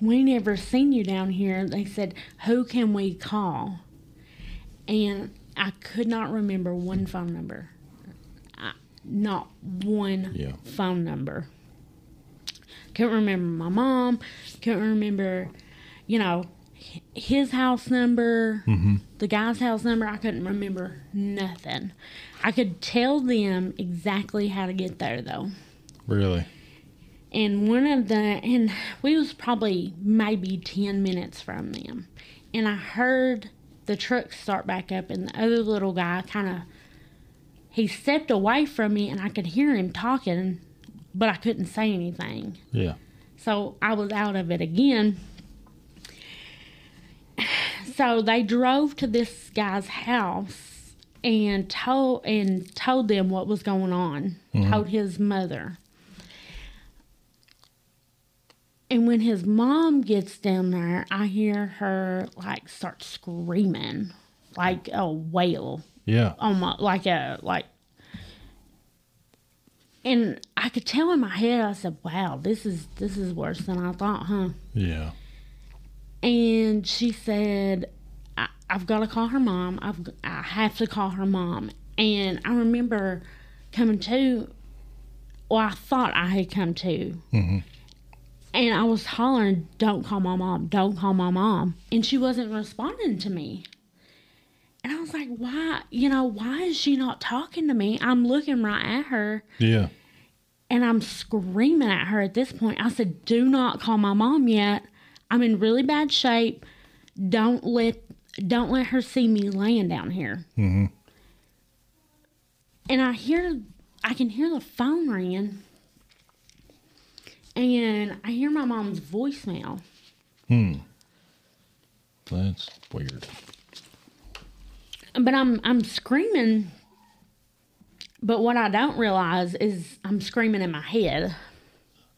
We never seen you down here. They said, Who can we call? And I could not remember one phone number. I, not one Yeah. phone number. Couldn't remember my mom. Couldn't remember, you know, his house number, mm-hmm. the guy's house number. I couldn't remember nothing. I could tell them exactly how to get there, though Really? and one of the and we was probably maybe 10 minutes from them and i heard the truck start back up and the other little guy kind of he stepped away from me and i could hear him talking but i couldn't say anything Yeah. so i was out of it again *laughs* so they drove to this guy's house and told and told them what was going on mm-hmm. told his mother and when his mom gets down there i hear her like start screaming like a wail Yeah. almost like a like and I could tell in my head, I said, "Wow, this is this is worse than I thought, huh?" Yeah. And she said, I, "I've got to call her mom. I've I have to call her mom." And I remember coming to. Well, I thought I had come to. Mm-hmm. And I was hollering, "Don't call my mom! Don't call my mom!" And she wasn't responding to me. And I was like, "Why? You know, why is she not talking to me?" I'm looking right at her Yeah. and I'm screaming at her at this point. I said, "Do not call my mom yet. I'm in really bad shape. Don't let don't let her see me laying down here." Mm-hmm. And I hear, I can hear the phone ringing, and I hear my mom's voicemail. Hmm. That's weird. But I'm I'm screaming. But what I don't realize is I'm screaming in my head.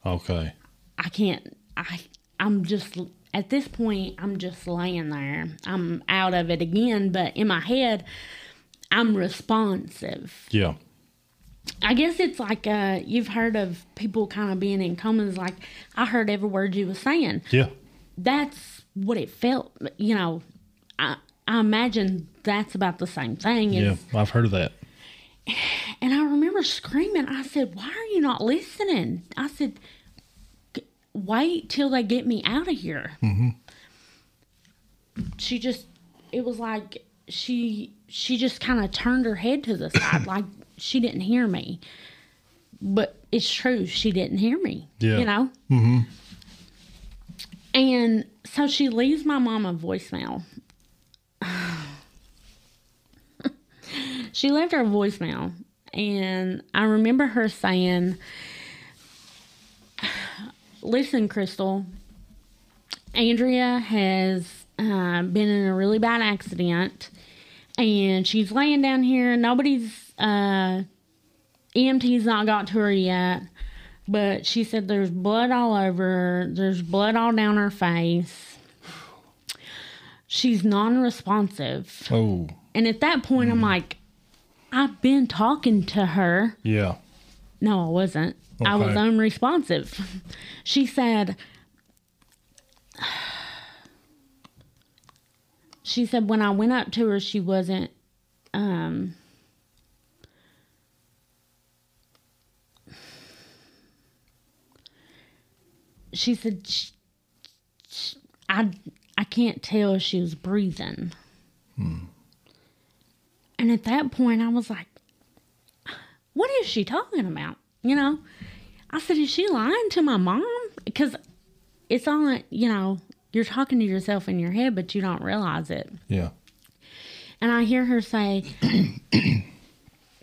Okay. I can't. I I'm just at this point. I'm just laying there. I'm out of it again. But in my head, I'm responsive. Yeah. I guess it's like uh, you've heard of people kind of being in comas. Like I heard every word you were saying. Yeah. That's what it felt. You know, I I imagine that's about the same thing. Yeah. I've heard of that. *sighs* And I remember screaming. I said, "Why are you not listening?" I said, "G- "Wait till they get me out of here." Mm-hmm. She just, it was like she she just kind of turned her head to the side, *coughs* like she didn't hear me. But it's true, she didn't hear me. Yeah. you know. Mm-hmm. And so she leaves my mom a voicemail. *sighs* she left her a voicemail and i remember her saying listen crystal andrea has uh, been in a really bad accident and she's laying down here nobody's uh, emt's not got to her yet but she said there's blood all over her there's blood all down her face she's non-responsive Oh. and at that point, I'm like, I've been talking to her. Yeah. No, I wasn't. I was unresponsive. She said, she said, when I went up to her, she wasn't, um, she said, I, I can't tell if she was breathing. And at that point, I was like, what is she talking about? You know, I said, is she lying to my mom? Because it's all, you know, you're talking to yourself in your head, but you don't realize it. Yeah. And I hear her say, *clears throat*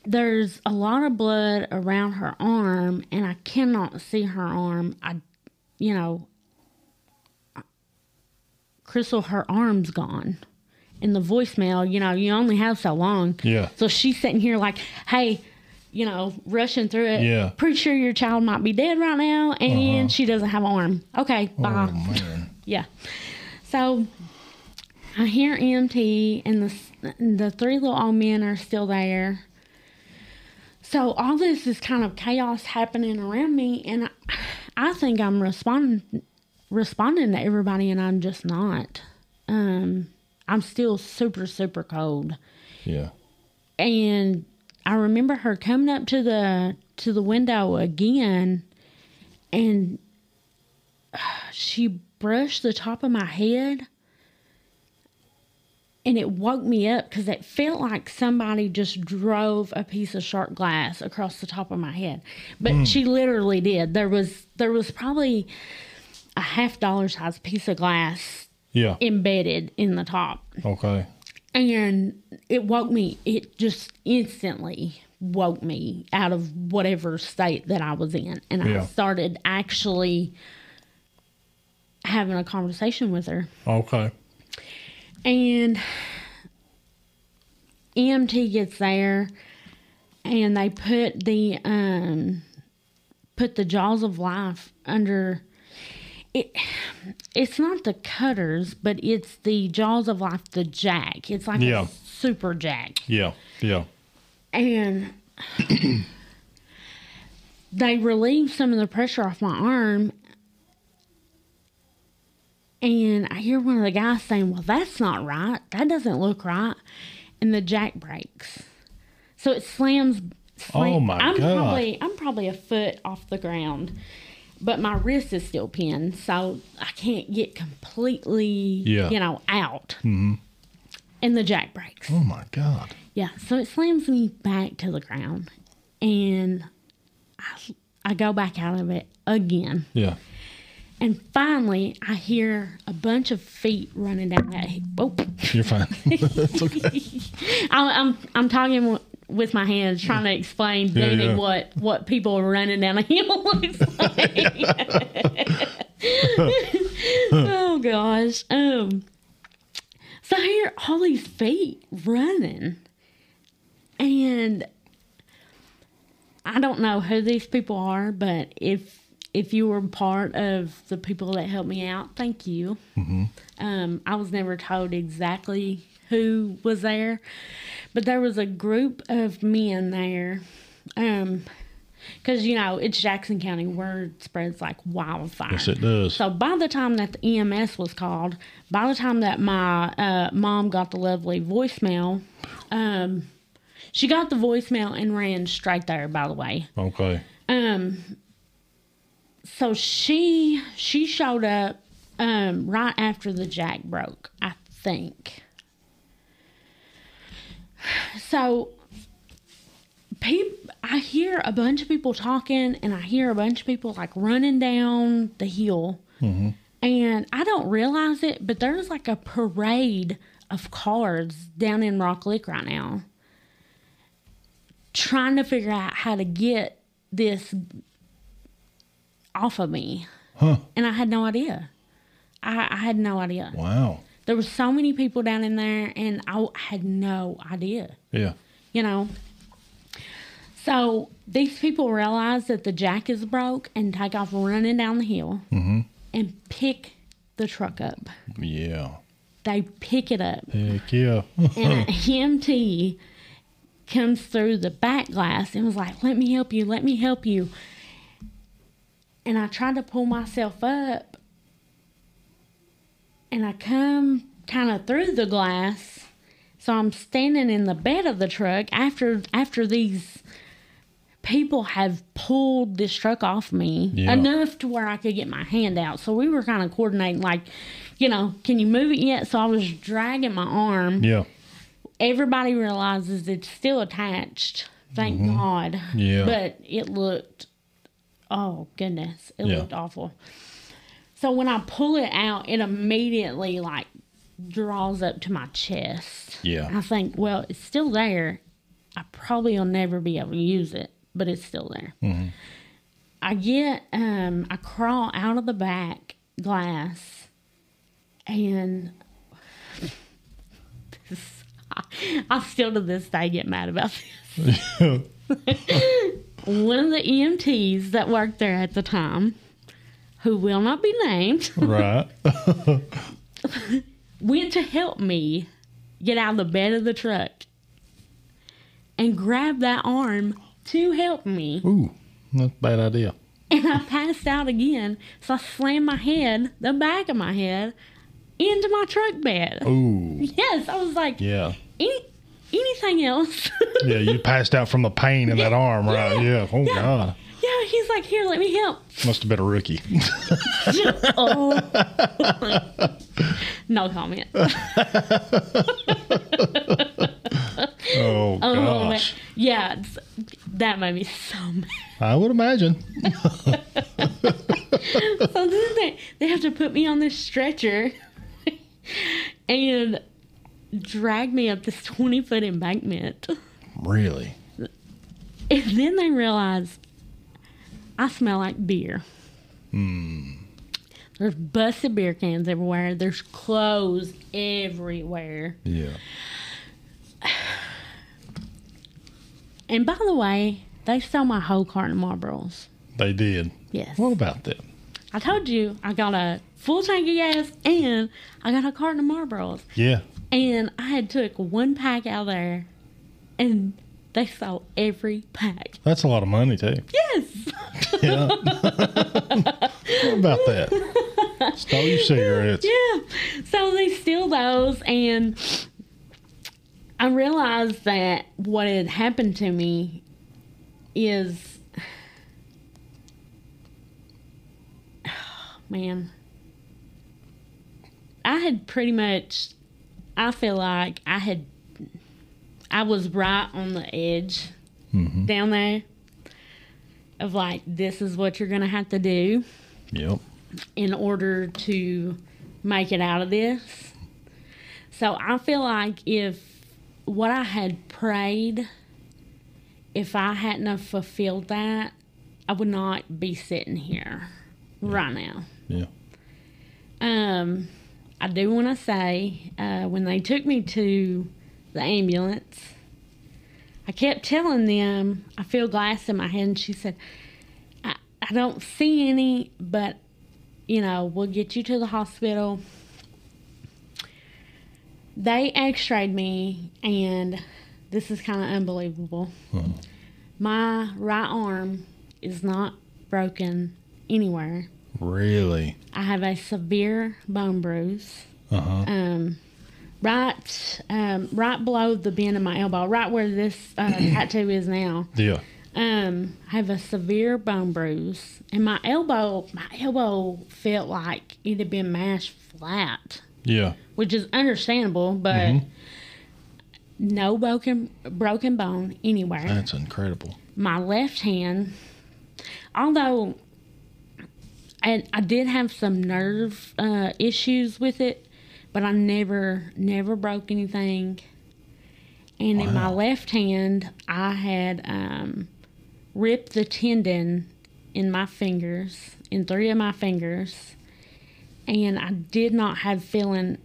there's a lot of blood around her arm, and I cannot see her arm. I, you know, Crystal, her arm's gone. In the voicemail, you know, you only have so long. Yeah. So she's sitting here like, hey, you know, rushing through it. Yeah. Pretty sure your child might be dead right now, and Uh-huh. she doesn't have an arm. Okay, bye. Oh man. *laughs* Yeah. So I hear EMT, and the the three little old men are still there. So all this is kind of chaos happening around me, and I, I think I'm responding responding to everybody, and I'm just not. Um, I'm still super super cold Yeah. and I remember her coming up to the to the window again, and uh, she brushed the top of my head, and it woke me up because it felt like somebody just drove a piece of sharp glass across the top of my head. But hmm. she literally did. There was there was probably a half dollar size piece of glass Yeah. embedded in the top Okay. And it woke me it just instantly woke me out of whatever state that i was in and Yeah. i started actually having a conversation with her Okay. and emt gets there and they put the um put the jaws of life under it it's not the cutters but it's the jaws of life the jack it's like Yeah. a super jack Yeah. Yeah. and *clears throat* they relieved some of the pressure off my arm. And I hear one of the guys saying, Well, that's not right. That doesn't look right. And the jack breaks. So it slams. slam- Oh, my I'm God. Probably, I'm probably a foot off the ground, but my wrist is still pinned. So I can't get completely, Yeah. you know, out. Mm-hmm. And the jack breaks. Oh my God. Yeah, so it slams me back to the ground, and I, I go back out of it again. Yeah. And finally, I hear a bunch of feet running down that. hill. Oh, You're fine. *laughs* it's okay. *laughs* I'm, I'm I'm talking with my hands, trying to explain Yeah, yeah. what what people are running down a hill *laughs* looks like. *laughs* oh gosh. Um. So I hear all these feet running, and I don't know who these people are, but if if you were part of the people that helped me out, thank you. Um, I was never told exactly who was there, but there was a group of men there. Um, because you know it's Jackson County, word spreads like wildfire. Yes, it does. So by the time that the EMS was called, by the time that my uh, mom got the lovely voicemail, um, she got the voicemail and ran straight there. By the way, Okay. um, so she she showed up um right after the jack broke, I think. So peop I hear a bunch of people talking and I hear a bunch of people like running down the hill. Mm-hmm. And I don't realize it, but there's like a parade of cars down in Rock Lick right now trying to figure out how to get this off of me. Huh. And I had no idea. I, I had no idea. Wow. There were so many people down in there, and I had no idea, Yeah. you know. So these people realize that the jack is broke and take off running down the hill mm-hmm. and pick the truck up. Yeah. They pick it up. Heck yeah. *laughs* and an EMT comes through the back glass and was like, "Let me help you. Let me help you." And I tried to pull myself up, and I come kind of through the glass, so I'm standing in the bed of the truck after after these people have pulled this truck off me Yeah. enough to where I could get my hand out. So we were kind of coordinating, like, you know, can you move it yet? So I was dragging my arm yeah. everybody realizes it's still attached. Thank God. Mm-hmm. Yeah. But it looked, oh goodness, it Yeah. looked awful. So when I pull it out, it immediately like draws up to my chest. Yeah. I think, well, it's still there. I probably will never be able to use it, but it's still there. Mm-hmm. I get, um, I crawl out of the back glass and I, *laughs* I still to this day get mad about this. *laughs* *laughs* One of the EMTs that worked there at the time, who will not be named, right. *laughs* went to help me get out of the bed of the truck and grabbed that arm to help me. Ooh. That's a bad idea. And I passed out again. So I slammed my head, the back of my head, into my truck bed. Ooh. Yes, I was like, Yeah. Any, anything else? Yeah, you passed out from the pain in that *laughs* arm, right? Yeah. Oh Yeah. God. Yeah, he's like, here, let me help. Must have been a rookie. *laughs* oh. no comment. *laughs* Oh Oh, gosh. yeah, that made me so mad. I would imagine. *laughs* So then they, they have to put me on this stretcher and drag me up this 20 foot embankment. Really? And then they realize I smell like beer. There's busted beer cans everywhere. There's clothes everywhere. Yeah. And by the way, they stole my whole carton of Marlboros. They did. Yes. What about them? I told you I got a full tank of gas and I got a carton of Marlboros. Yeah. And I had took one pack out there and they stole every pack. That's a lot of money too. Yes. *laughs* Yeah. what about that? Stole your cigarettes. Yeah. So they steal those, and I realized that what had happened to me is, *sighs* man, I had pretty much, I feel like I had, I was right on the edge down there of like, this is what you're going to have to do Yep. in order to make it out of this. So I feel like if what I had prayed, if I hadn't have fulfilled that, I would not be sitting here right now. Yeah. Um, I do want to say uh, when they took me to the ambulance, I kept telling them I feel glass in my head, and she said, I, I don't see any, but you know, we'll get you to the hospital. They x rayed me, and this is kind of unbelievable. My right arm is not broken anywhere. Really? I have a severe bone bruise. Uh huh. Um, right, um, right below the bend of my elbow, right where this uh, *clears throat* tattoo is now. Yeah. Um, I have a severe bone bruise, and my elbow, my elbow felt like it had been mashed flat, Yeah. which is understandable, but no broken broken bone anywhere That's incredible. my left hand, although and I did have some nerve uh, issues with it, but I never never broke anything. And in my left hand, I had um, ripped the tendon in my fingers, in three of my fingers, and I did not have feeling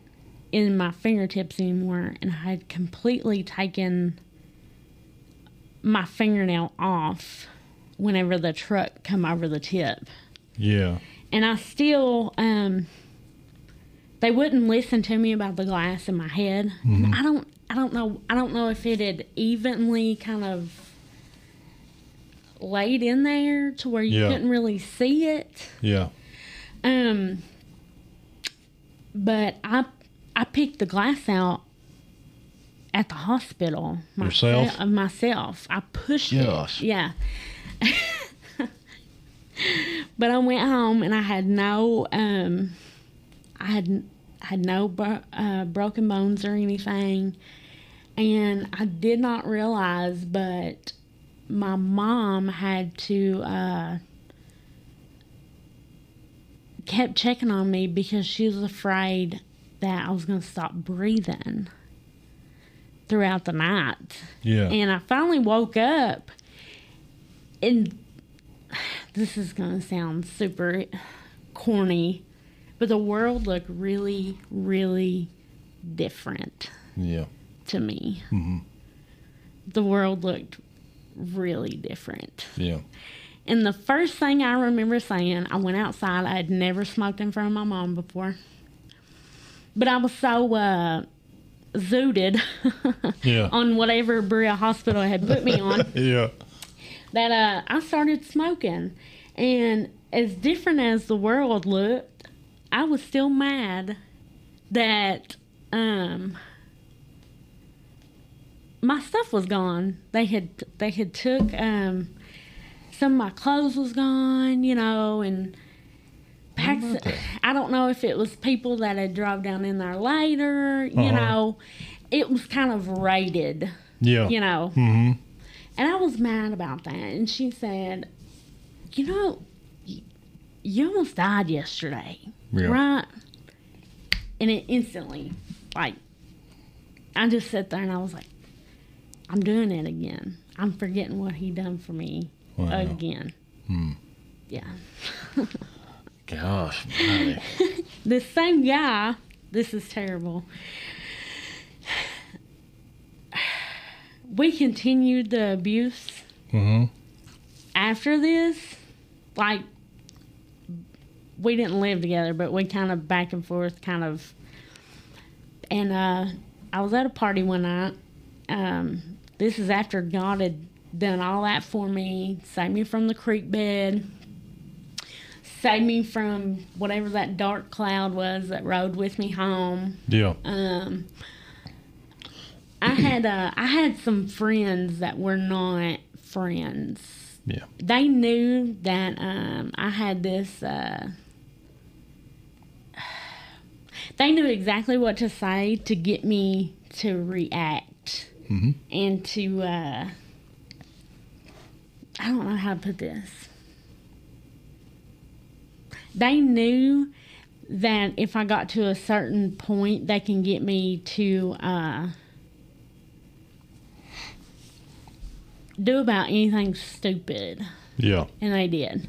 in my fingertips anymore, and I had completely taken my fingernail off whenever the truck come over the tip Yeah. and i still um they wouldn't listen to me about the glass in my head i don't i don't know i don't know if it had evenly kind of laid in there to where you Yeah. couldn't really see it Yeah. um but i i picked the glass out at the hospital Yourself? myself, myself. I pushed Gosh. it. Yeah. *laughs* but I went home and I had no um I had had no bro- uh, broken bones or anything. And I did not realize but my mom had to uh kept checking on me because she was afraid that I was going to stop breathing throughout the night. Yeah. And I finally woke up, and *sighs* this is going to sound super corny, but the world looked really, really different yeah. to me. hmm The world looked really different. Yeah. And the first thing I remember saying, I went outside. I had never smoked in front of my mom before. But I was so uh, zooted *laughs* Yeah. on whatever Berea Hospital had put me on *laughs* Yeah. that uh, I started smoking. And as different as the world looked, I was still mad that um, my stuff was gone. They had they had took um, some of my clothes was gone, you know, and packs. I don't know if it was people that had drove down in there later, you Uh-huh. know. It was kind of raided, Yeah. you know. hmm And I was mad about that. And she said, You know, you almost died yesterday, Yeah. right? And it instantly, like, I just sat there and I was like, I'm doing it again. I'm forgetting what he done for me Wow. again. Hmm. Yeah. *laughs* Gosh. *laughs* the same guy, this is terrible. *sighs* We continued the abuse Mhm. after this, like we didn't live together, but we kind of back and forth, kind of. And uh, I was at a party one night. Um, this is after God had done all that for me, saved me from the creek bed, saved me from whatever that dark cloud was that rode with me home. Yeah. Um, I had uh, I had some friends that were not friends. Yeah. They knew that um, I had this. Uh, they knew exactly what to say to get me to react Mhm. and to. Uh, I don't know how to put this. They knew that if I got to a certain point, they can get me to uh, do about anything stupid. Yeah. And they did.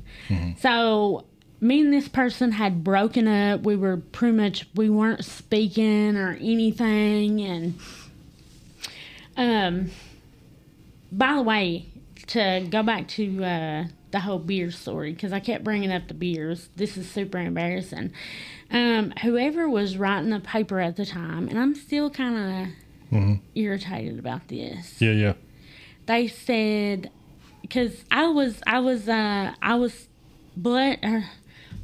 So me and this person had broken up. We were pretty much we weren't speaking or anything and um by the way, to go back to uh the whole beer story because I kept bringing up the beers. This is super embarrassing. Um, whoever was writing the paper at the time, and I'm still kind of Mhm. irritated about this Yeah. Yeah. they said because I was I was uh I was blood or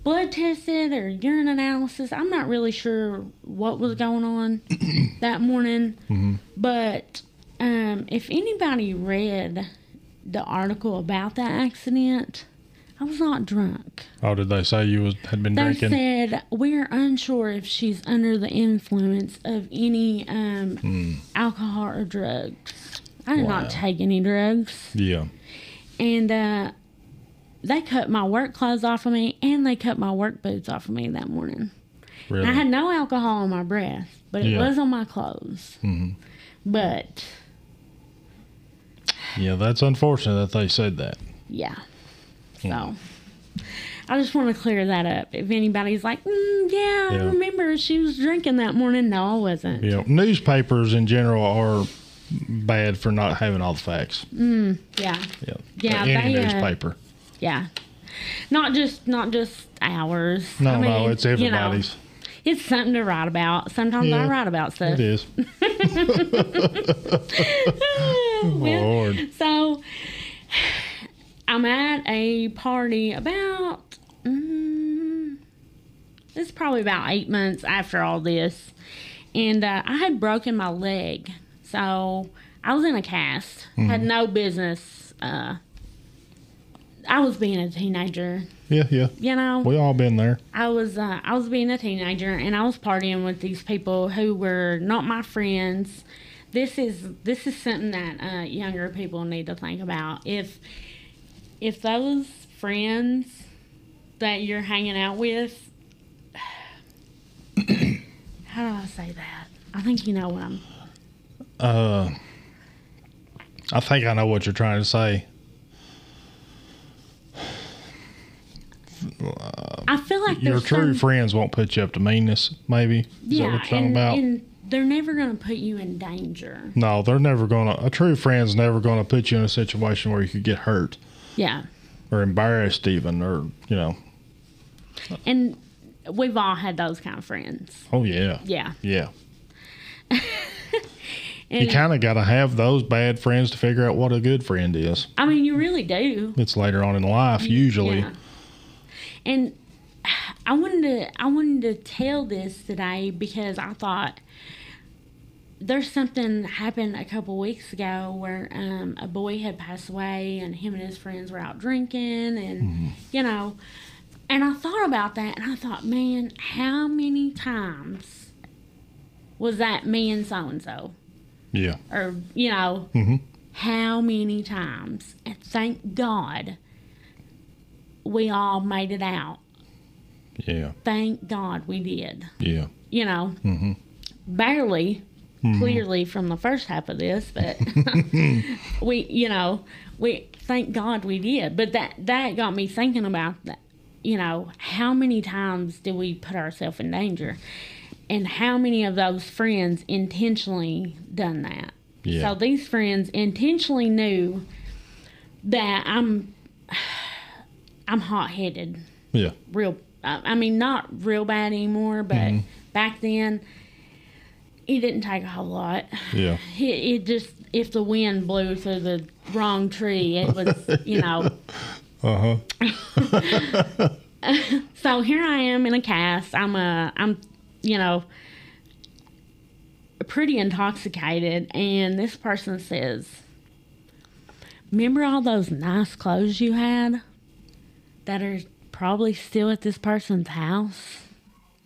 blood tested or urine analysis. I'm not really sure what was going on *clears throat* that morning, but um, if anybody read the article about that accident, I was not drunk. Oh, did they say you was had been They drinking? said we're unsure if she's under the influence of any um, alcohol or drugs. I did Wow. not take any drugs, yeah. and uh, they cut my work clothes off of me, and they cut my work boots off of me that morning. Really. I had no alcohol on my breath, but it Yeah. was on my clothes. Mhm. But yeah. That's unfortunate that they said that. yeah, so. I just want to clear that up. If anybody's like, mm, yeah, I remember she was drinking that morning. No, I wasn't. Yeah. Newspapers in general are bad for not having all the facts. Yeah. Yeah. Yeah, Any they, uh, newspaper. Yeah. Not just not just ours. no, I mean, no, it's you know, everybody's. it's something to write about. Sometimes Yeah, I write about stuff. It is. Well, *laughs* *laughs* Lord. so I'm at a party about mm, it's probably about eight months after all this, and uh, I had broken my leg, so I was in a cast. Mm-hmm. Had no business. Uh, I was being a teenager, Yeah, yeah. you know. We all been there. I was uh, I was being a teenager and I was partying with these people who were not my friends. This is this is something that uh, younger people need to think about. If if those friends that you're hanging out with, *sighs* how do I say that? I think you know what I'm. Uh, I think I know what you're trying to say. I feel like Your true some, friends won't put you up to meanness, maybe. Is that yeah, what you're talking and, about? and they're never going to put you in danger. no, they're never gonna. A true friend's never gonna put you in a situation where you could get hurt Yeah. or embarrassed, even, or you know. And we've all had those kind of friends. Oh yeah, Yeah. yeah. *laughs* And You kind of got to have those bad friends to figure out what a good friend is. I mean, you really do. It's later on in life, usually. Yeah. And I wanted to I wanted to tell this today because I thought there's something happened a couple weeks ago where um, a boy had passed away and him and his friends were out drinking and you know and I thought about that and I thought man how many times was that me and so and so Yeah. or you know hmm how many times? And thank god we all made it out. Yeah. thank god we did. Yeah. you know? Hmm barely clearly from the first half of this but *laughs* we you know we thank god we did. But that that got me thinking about that you know how many times do we put ourselves in danger? And how many of those friends intentionally done that? Yeah. so these friends intentionally knew that i'm i'm hot-headed Yeah. real I I mean not real bad anymore but Mm-hmm. back then it didn't take a whole lot Yeah. *laughs* it, it just if the wind blew through the wrong tree, it was, you know. *laughs* Uh huh. *laughs* So here I am in a cast. I'm a, I'm, you know, pretty intoxicated, and this person says, "Remember all those nice clothes you had that are probably still at this person's house?"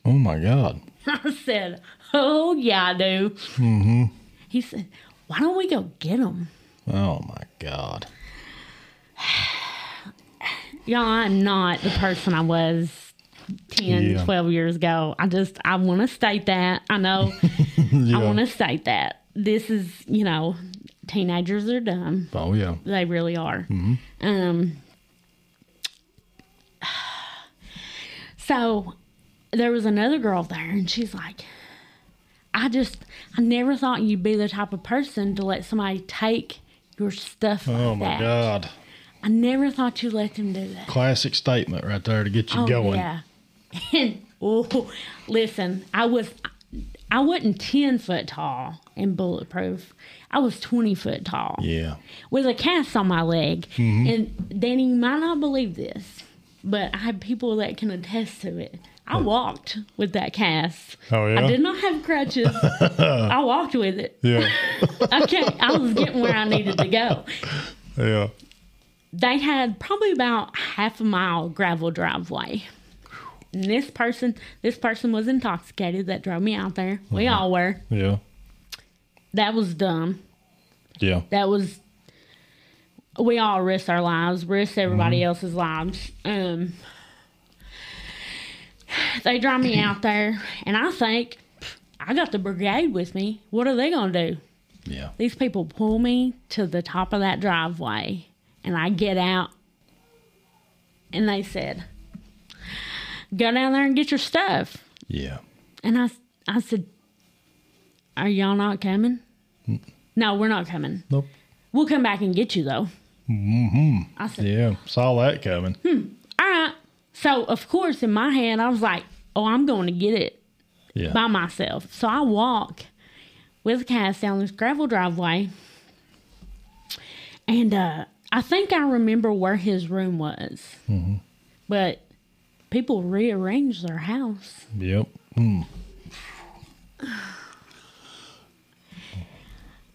Oh my God. *laughs* I said, "Oh yeah, I do." Mm-hmm. He said, "Why don't we go get them?" Oh my God. *sighs* Y'all, I'm not the person I was 10, Yeah. 12 years ago. I just, I want to state that. I know *laughs* Yeah. I want to state that. This is, you know, teenagers are dumb. Oh yeah. They really are. Um, so there was another girl there, and she's like, I just, I never thought you'd be the type of person to let somebody take your stuff like Oh my that. God. I never thought you'd let them do that. Classic statement right there to get you Oh going. yeah. *laughs* And oh, listen, I was I wasn't ten foot tall and bulletproof. I was twenty foot tall Yeah. with a cast on my leg. Mm-hmm. And Danny, you might not believe this, but I have people that can attest to it. I walked with that cast. Oh yeah. I did not have crutches. *laughs* I walked with it. Yeah. *laughs* Okay, I was getting where I needed to go. yeah. they had probably about half a mile gravel driveway. And this person, this person was intoxicated that drove me out there. We uh-huh. all were. Yeah. That was dumb. Yeah. That was. We all risk our lives, risk everybody else's lives. Um, they drive me out there, and I think I got the brigade with me. What are they gonna do? Yeah. These people pull me to the top of that driveway, and I get out, and they said, "Go down there and get your stuff." Yeah. And I, I said, "Are y'all not coming?" No, we're not coming. Nope. We'll come back and get you though. Mm-hmm. I said, Yeah. Saw that coming. "All right." So of course, in my head, I was like, "Oh, I'm going to get it Yeah. by myself." So I walk with a cast down this gravel driveway, and uh, I think I remember where his room was, but people rearranged their house. Yep. Hmm.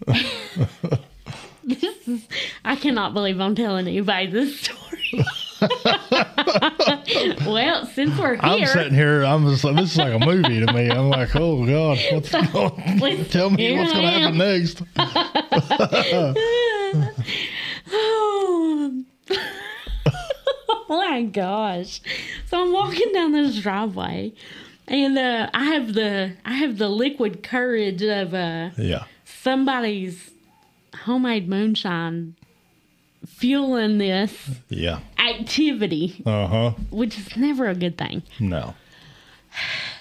*laughs* This is, I cannot believe I'm telling anybody this story. *laughs* well, since we're here, I'm sitting here. I'm just like, this is like a movie to me. I'm like, oh God, what's *laughs* going? Tell me what's going to happen next. *laughs* Oh. oh my gosh. So I'm walking down this driveway and uh, I have the I have the liquid courage of uh, Yeah. somebody's homemade moonshine fueling this Yeah. activity, Uh huh. which is never a good thing. No.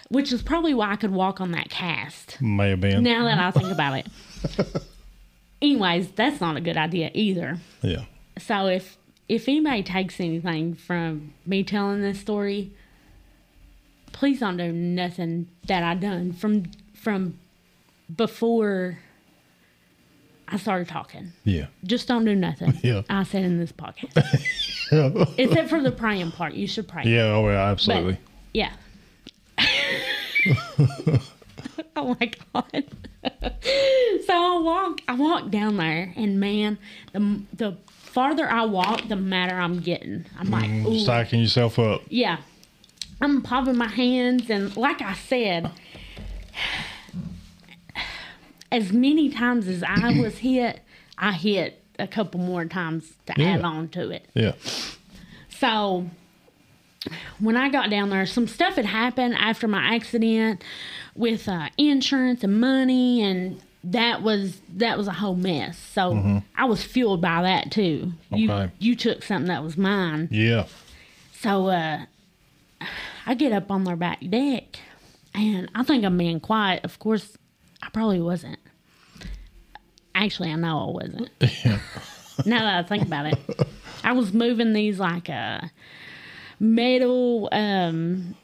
Which is probably why I could walk on that cast. May have been. Now that I think about it. *laughs* Anyways, that's not a good idea either. Yeah. So if if anybody takes anything from me telling this story, please don't do nothing that I done from from before I started talking. Yeah. Just don't do nothing. *laughs* Yeah. I said in this podcast. *laughs* Yeah. Except for the praying part. You should pray. Yeah. Oh yeah. But, Absolutely. yeah. *laughs* oh my god. so I walk I walk down there and man, the the farther I walk, the madder I'm getting. I'm like, mm, ooh, Stacking yourself up. yeah. I'm popping my hands and like I said, as many times as I *clears throat* was hit, I hit a couple more times to add on to it. Yeah. So when I got down there, some stuff had happened after my accident with uh, insurance and money, and that was that was a whole mess. So I was fueled by that too. You Okay. you took something that was mine. Yeah. So uh, I get up on their back deck, and I think I'm being quiet. Of course, I probably wasn't. Actually, I know I wasn't. *laughs* now that I think about it, I was moving these like uh, metal um,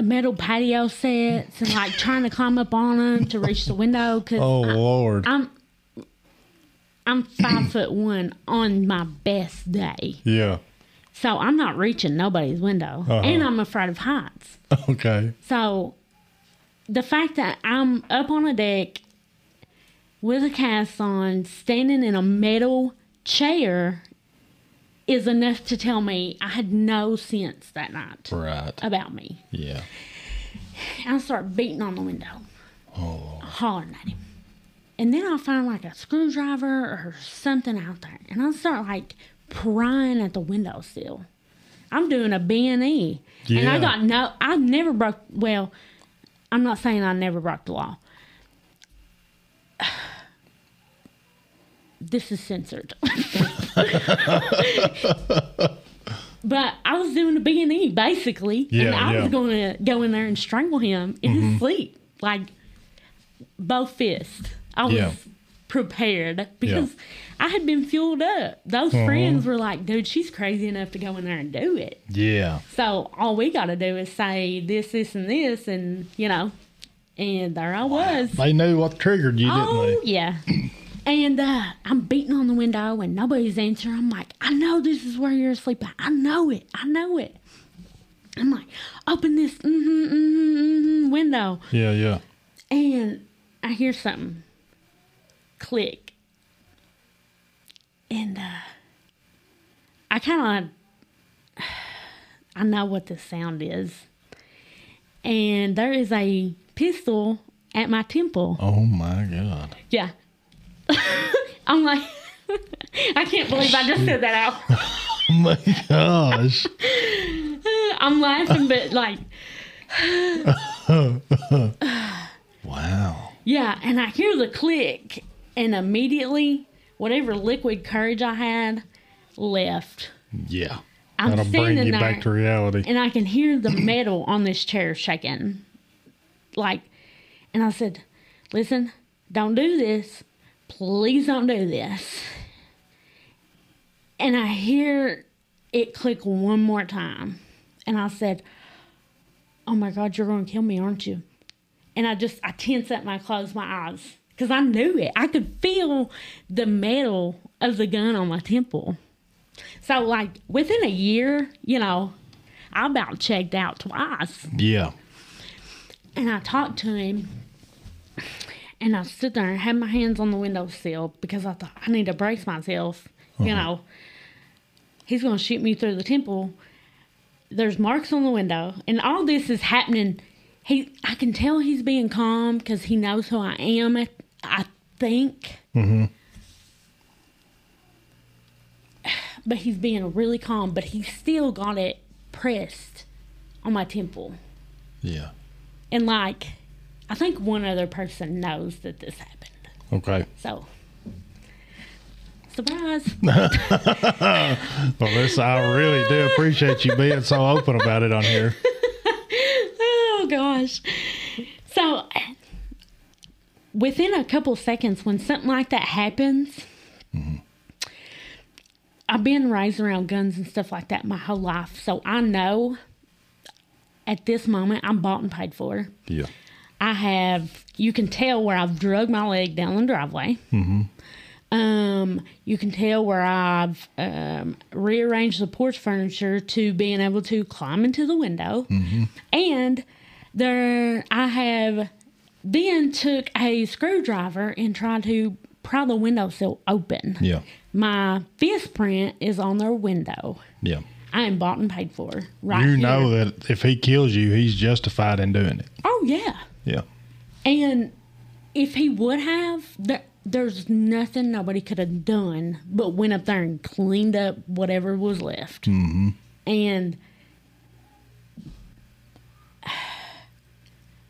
metal patio sets and like trying to climb up on them to reach the window because Oh Lord. I'm I'm five *clears throat* foot one on my best day. Yeah. So I'm not reaching nobody's window. Uh-huh. And I'm afraid of heights. *laughs* Okay. So the fact that I'm up on a deck with a cast on, standing in a metal chair, is enough to tell me I had no sense that night Right. about me. Yeah. I start beating on the window, Oh. hollering at him. And then I find like a screwdriver or something out there, and I start like prying at the windowsill. I'm doing a B and E, and I got no. I never broke. Well, I'm not saying I never broke the law. *sighs* This is censored. *laughs* but I was doing a B and E basically, and I yeah. was going to go in there and strangle him in his mm-hmm. sleep, like both fists. I was Yeah. Prepared because I had been fueled up. Those Uh-huh. friends were like, "Dude, she's crazy enough to go in there and do it." Yeah. So all we got to do is say this, this, and this, and you know, and there I was. They knew what triggered you, didn't Oh they? yeah. And uh, I'm beating on the window and nobody's answering. I'm like, I know this is where you're asleep. at. I know it. I know it. I'm like, open this mm-hmm, mm-hmm, mm-hmm, window. Yeah, yeah. And I hear something click. And uh, I kind of, *sighs* I know what the sound is. And there is a pistol at my temple. Oh my God. Yeah. *laughs* I'm like, *laughs* I can't believe I just said that out. *laughs* Oh my gosh. I'm laughing, but like, wow. yeah. And I hear the click, and immediately, whatever liquid courage I had left. Yeah. I'm That'll bring you there, back to reality. and I can hear the *clears throat* metal on this chair shaking. Like, and I said, listen, don't do this. Please don't do this. And I hear it click one more time. And I said, oh my God, you're going to kill me, aren't you? And I just, I tense up and I close my eyes because I knew it. I could feel the metal of the gun on my temple. So, like, within a year, you know, I about checked out twice. Yeah. And I talked to him, and I stood there and had my hands on the windowsill because I thought I need to brace myself. You uh-huh. know, he's going to shoot me through the temple. There's marks on the window, and all this is happening. He, I can tell he's being calm because he knows who I am. I think. Mm-hmm. But he's being really calm. But he still got it pressed on my temple. Yeah. And like, I think one other person knows that this happened. Okay. So, surprise. *laughs* Well, this I really do appreciate you being so open about it on here. *laughs* oh gosh. So, within a couple seconds, when something like that happens, I've been raised around guns and stuff like that my whole life. So, I know at this moment I'm bought and paid for. Yeah. I have, you can tell where I've drug my leg down the driveway. Um, you can tell where I've um, rearranged the porch furniture to being able to climb into the window. And there, I have then took a screwdriver and tried to pry the windowsill open. Yeah. My fist print is on their window. Yeah. I am bought and paid for. Right You here. know that if he kills you, he's justified in doing it. Oh yeah. Yeah. And if he would have, there, there's nothing nobody could have done but went up there and cleaned up whatever was left. Mm-hmm. And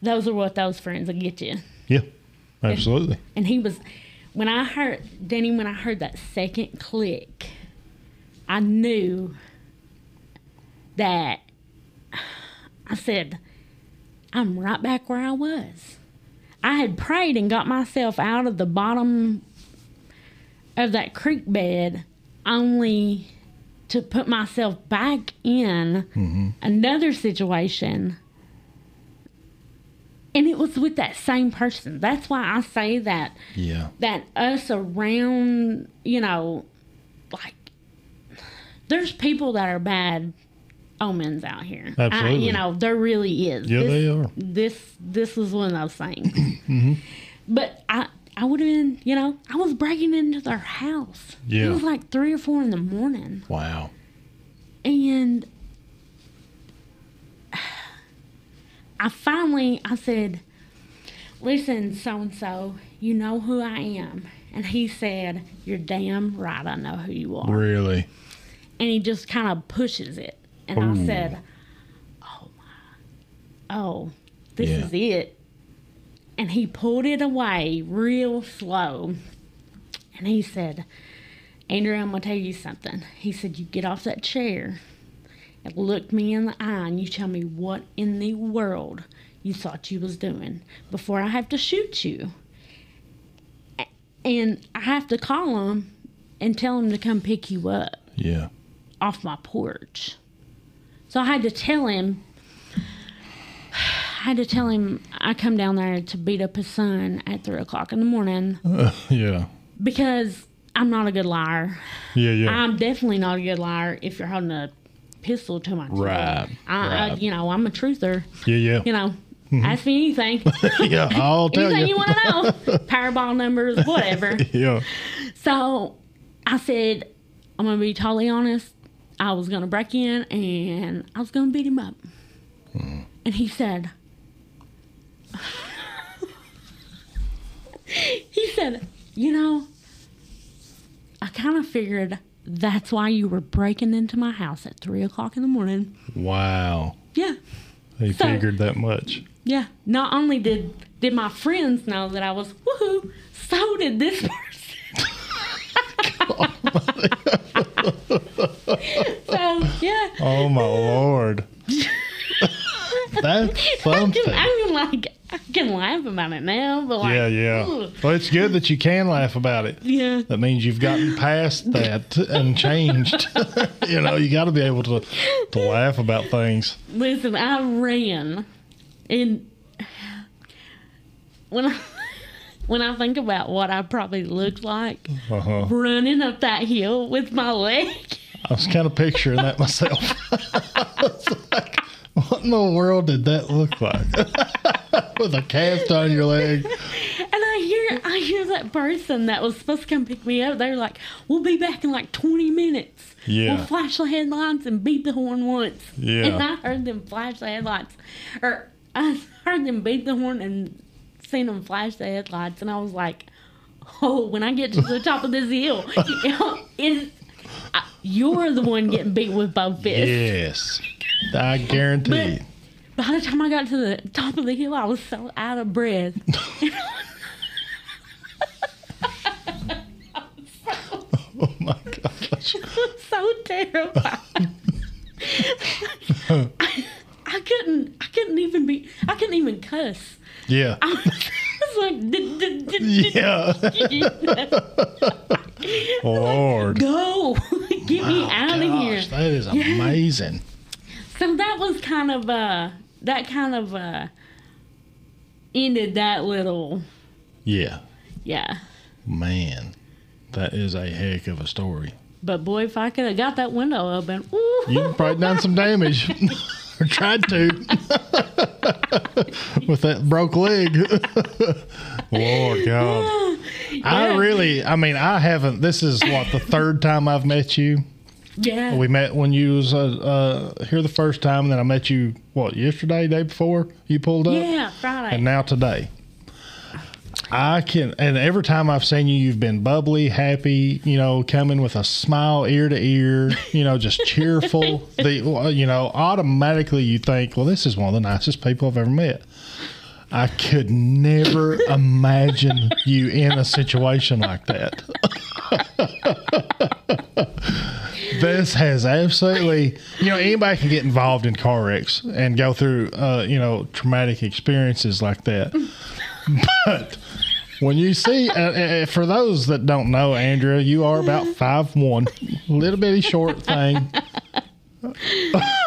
those are what those friends will get you. Yeah. Absolutely. And he was, when I heard, Danny, when I heard that second click, I knew that I said, I'm right back where I was. I had prayed and got myself out of the bottom of that creek bed only to put myself back in mm-hmm. another situation. And it was with that same person. That's why I say that Yeah. that us around, you know, like there's people that are bad omens out here. I- Absolutely. you know, there really is. Yeah, this, they are. This this was one of those things. *clears throat* Mm-hmm. But I I would have been, you know, I was breaking into their house. Yeah. It was like three or four in the morning. Wow. And I finally I said, "Listen, so and so, you know who I am." And he said, "You're damn right. I know who you are." Really? And he just kind of pushes it. And I said, "Oh my, oh, this Yeah. is it." And he pulled it away real slow. And he said, Andrea, I'm going to tell you something. He said, You get off that chair and look me in the eye and you tell me what in the world you thought you was doing before I have to shoot you. And I have to call him and tell him to come pick you up Yeah. off my porch. So I had to tell him *sighs* I had to tell him I come down there to beat up his son at three o'clock in the morning uh, Yeah. because I'm not a good liar. Yeah. Yeah. I'm definitely not a good liar if you're holding a pistol to my chest. Right, I, I, you know, I'm a truther. yeah. Yeah. You know, mm-hmm. ask me anything. *laughs* yeah. I'll tell anything you. you want to know. *laughs* Powerball numbers, whatever. *laughs* yeah. So I said, I'm going to be totally honest. I was going to break in and I was going to beat him up. Hmm. And he said, he said, you know, I kind of figured that's why you were breaking into my house at three o'clock in the morning. Wow. Yeah. They So- figured that much. Yeah. Not only did did my friends know that I was woohoo, so did this *laughs* person. *laughs* so yeah. Oh my lord. *laughs* That's *laughs* something. I can like I can laugh about it now, but like Yeah, yeah. ugh. Well, it's good that you can laugh about it. yeah. That means you've gotten past *laughs* that and changed. *laughs* you know, you got to be able to to laugh about things. Listen, I ran, and when I when I think about what I probably looked like Uh-huh. running up that hill with my leg. I was kind of picturing that myself. Like, what in the world did that look like? *laughs* With a cast on your leg. And I hear I hear that person that was supposed to come pick me up. They're like, "We'll be back in like 20 minutes. Yeah. We'll flash the headlights and beat the horn once." Yeah. And I heard them flash the headlights, or I heard them beat the horn and seen them flash the headlights, and I was like, "Oh, when I get to the top of this hill, *laughs* you know, it's, I, uh, you're the one getting beat with both fists." Yes. I guarantee. But by the time I got to the top of the hill, I was so out of breath. Oh my gosh. so terrified. I, I couldn't. I couldn't even be. I couldn't even cuss. Yeah. I was like, "D- d- d- Yeah. Lord. go, get me out of here. That is amazing. So that was kind of uh, that kind of uh, ended that little. Yeah. Yeah. Man. That is a heck of a story. But boy, if I could have got that window open, ooh, You've probably done some damage. or *laughs* tried to. *laughs* With that broke leg. *laughs* Lord God. I really I mean I haven't this is what the third time I've met you. Yeah, We met when you was uh, uh here the first time and then I met you what yesterday, day before you pulled up? yeah, Friday. And now today. I can, and every time I've seen you, you've been bubbly, happy, you know, coming with a smile ear to ear, *laughs* you know, just cheerful. *laughs* the, you know, automatically you think, well, this is one of the nicest people I've ever met. I could never *laughs* imagine you in a situation like that. This has absolutely, you know, anybody can get involved in car wrecks and go through, uh, you know, traumatic experiences like that. But when you see, uh, uh, for those that don't know, Andrea, you are about five one, little bitty short thing.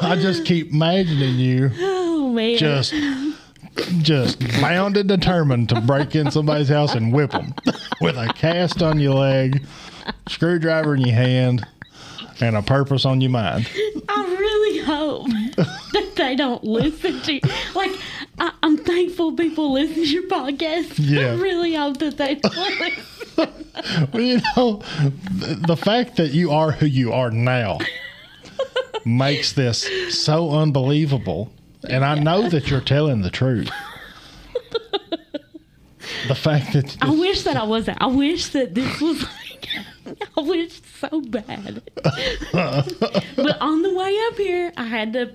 I just keep imagining you oh man, just just bound and determined to break in somebody's house and whip them with a cast on your leg, screwdriver in your hand, and a purpose on your mind. I really hope *laughs* that they don't listen to. Like, I, I'm thankful people listen to your podcast. Yeah. I really hope that they don't *laughs* listen. Well, you know, the, the fact that you are who you are now makes this so unbelievable. And I know that you're telling the truth. The fact that I wish that I wasn't. I wish that this was. *laughs* I wish so bad. but on the way up here, I had to,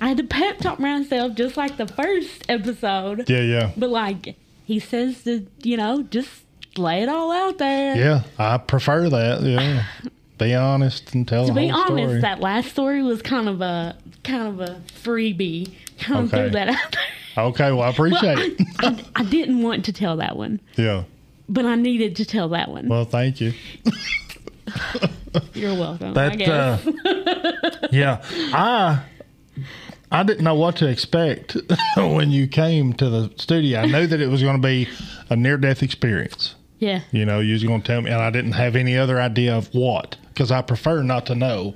I had to pep talk myself just like the first episode. yeah, yeah, But like he says to, you know, just lay it all out there. yeah. I prefer that. Yeah, *sighs* be honest and tell To be honest, story. that last story was kind of a kind of a freebie. Kind of threw that out there. okay, well, I appreciate it. *laughs* I, I didn't want to tell that one, Yeah. But I needed to tell that one. Well, thank you. You're welcome. I That guess. uh, *laughs* yeah, I I didn't know what to expect *laughs* when you came to the studio. I knew that it was going to be a near death experience. yeah. You know, you was going to tell me, and I didn't have any other idea of what because I prefer not to know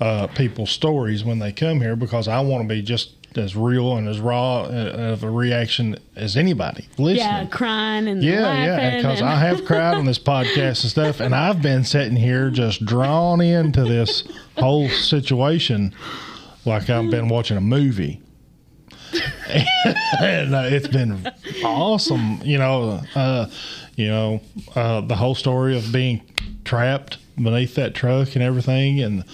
uh, people's stories when they come here because I want to be just as real and as raw uh, of a reaction as anybody listening. Yeah, crying and Yeah, yeah, because and- I have cried on this *laughs* podcast and stuff, and I've been sitting here just drawn into this whole situation like I've been watching a movie. *laughs* and uh, it's been awesome, you know. Uh, you know, uh, the whole story of being trapped beneath that truck and everything, and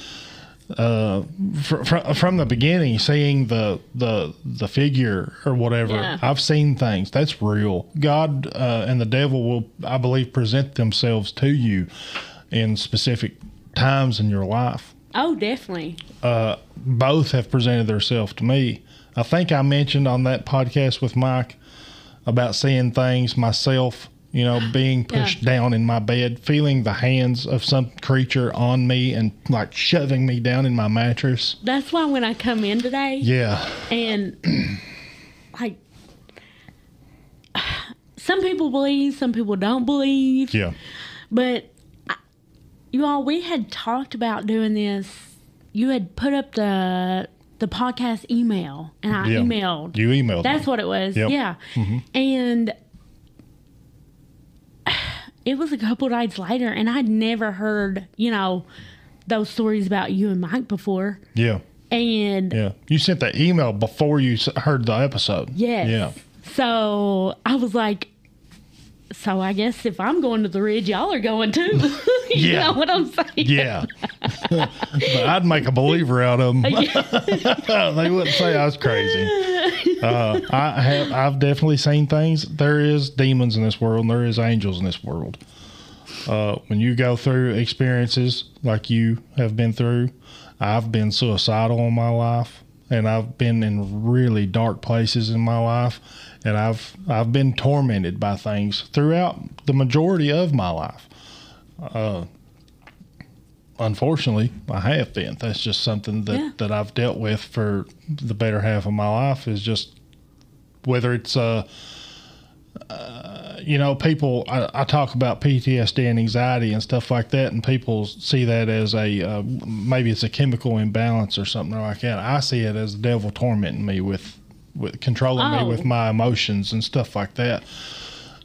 uh, fr- fr- from the beginning, seeing the the the figure or whatever, Yeah. I've seen things. That's real. God uh, and the devil will, I believe, present themselves to you in specific times in your life. oh, definitely. Uh, both have presented themselves to me. I think I mentioned on that podcast with Mike about seeing things myself. You know, being pushed down in my bed, feeling the hands of some creature on me and like shoving me down in my mattress. That's why when I come in today Yeah. and *clears throat* like *sighs* some people believe, some people don't believe. Yeah. But I, you all, we had talked about doing this. You had put up the the podcast email, and I Yeah. emailed. You emailed That's me. what it was. Yep. Yeah. Mm-hmm. And it was a couple nights later, and I'd never heard, you know, those stories about you and Mike before. Yeah. And Yeah. You sent that email before you heard the episode. yes. Yeah. So I was like, so I guess if I'm going to the ridge, y'all are going too. *laughs* you *laughs* Yeah. know what I'm saying? Yeah. *laughs* but I'd make a believer out of them. they wouldn't say I was crazy. *laughs* Uh, I have. I've definitely seen things. There is demons in this world, and there is angels in this world. Uh, when you go through experiences like you have been through, I've been suicidal in my life, and I've been in really dark places in my life, and I've I've been tormented by things throughout the majority of my life unfortunately, I have been. That's just something that, Yeah. that I've dealt with for the better half of my life is just whether it's, uh, uh, you know, people, I, I talk about PTSD and anxiety and stuff like that, and people see that as a, uh, maybe it's a chemical imbalance or something like that. I see it as the devil tormenting me with, with controlling Oh. me with my emotions and stuff like that.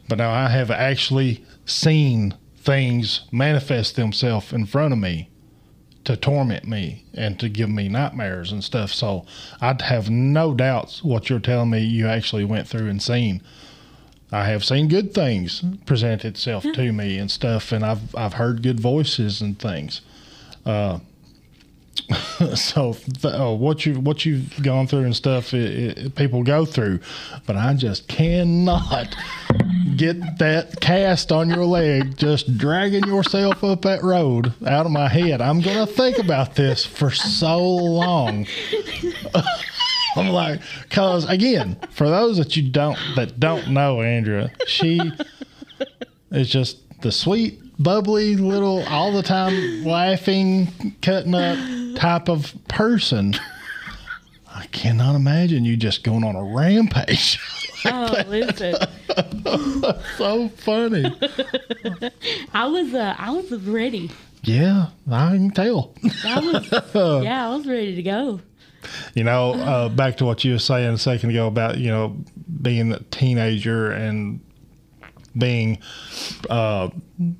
But now I have actually seen things manifest themselves in front of me to torment me and to give me nightmares and stuff. So I'd have no doubts what you're telling me you actually went through and seen. I have seen good things present itself to me and stuff, and I've I've heard good voices and things. Uh, *laughs* so th- uh, what you what you've gone through and stuff, it, it, people go through, but I just cannot get that cast on your leg, just dragging yourself up that road out of my head. I'm gonna think about this for so long. *laughs* I'm like, cause again, for those that you don't that don't know Andrea, she is just the sweet, bubbly little, all the time laughing, cutting up type of person. I cannot imagine you just going on a rampage *laughs* Oh, listen, *laughs* so funny. *laughs* I was uh, I was ready. yeah, I can tell. I was *laughs* yeah, I was ready to go. You know, uh, back to what you were saying a second ago about you know being a teenager and being uh,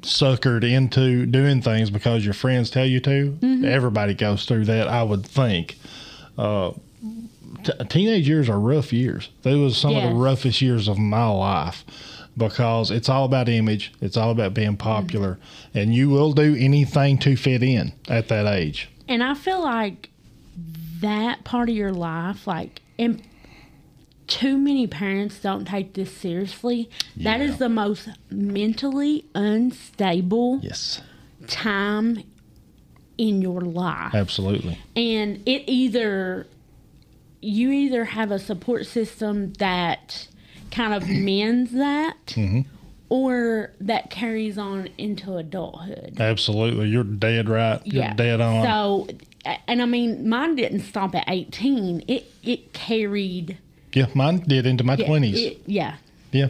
suckered into doing things because your friends tell you to. Everybody goes through that, I would think. Uh, t- teenage years are rough years. They was some of the roughest years of my life because it's all about image. It's all about being popular, mm-hmm. and you will do anything to fit in at that age. And I feel like that part of your life, like, and too many parents don't take this seriously. That Yeah. is the most mentally unstable Yes, time in your life. absolutely. And it either, you either have a support system that kind of mends that, or that carries on into adulthood. Absolutely. You're dead right. You're yeah. dead on. So, and I mean, mine didn't stop at 18. It it carried. yeah, mine did into my yeah, 20s. it- yeah. yeah.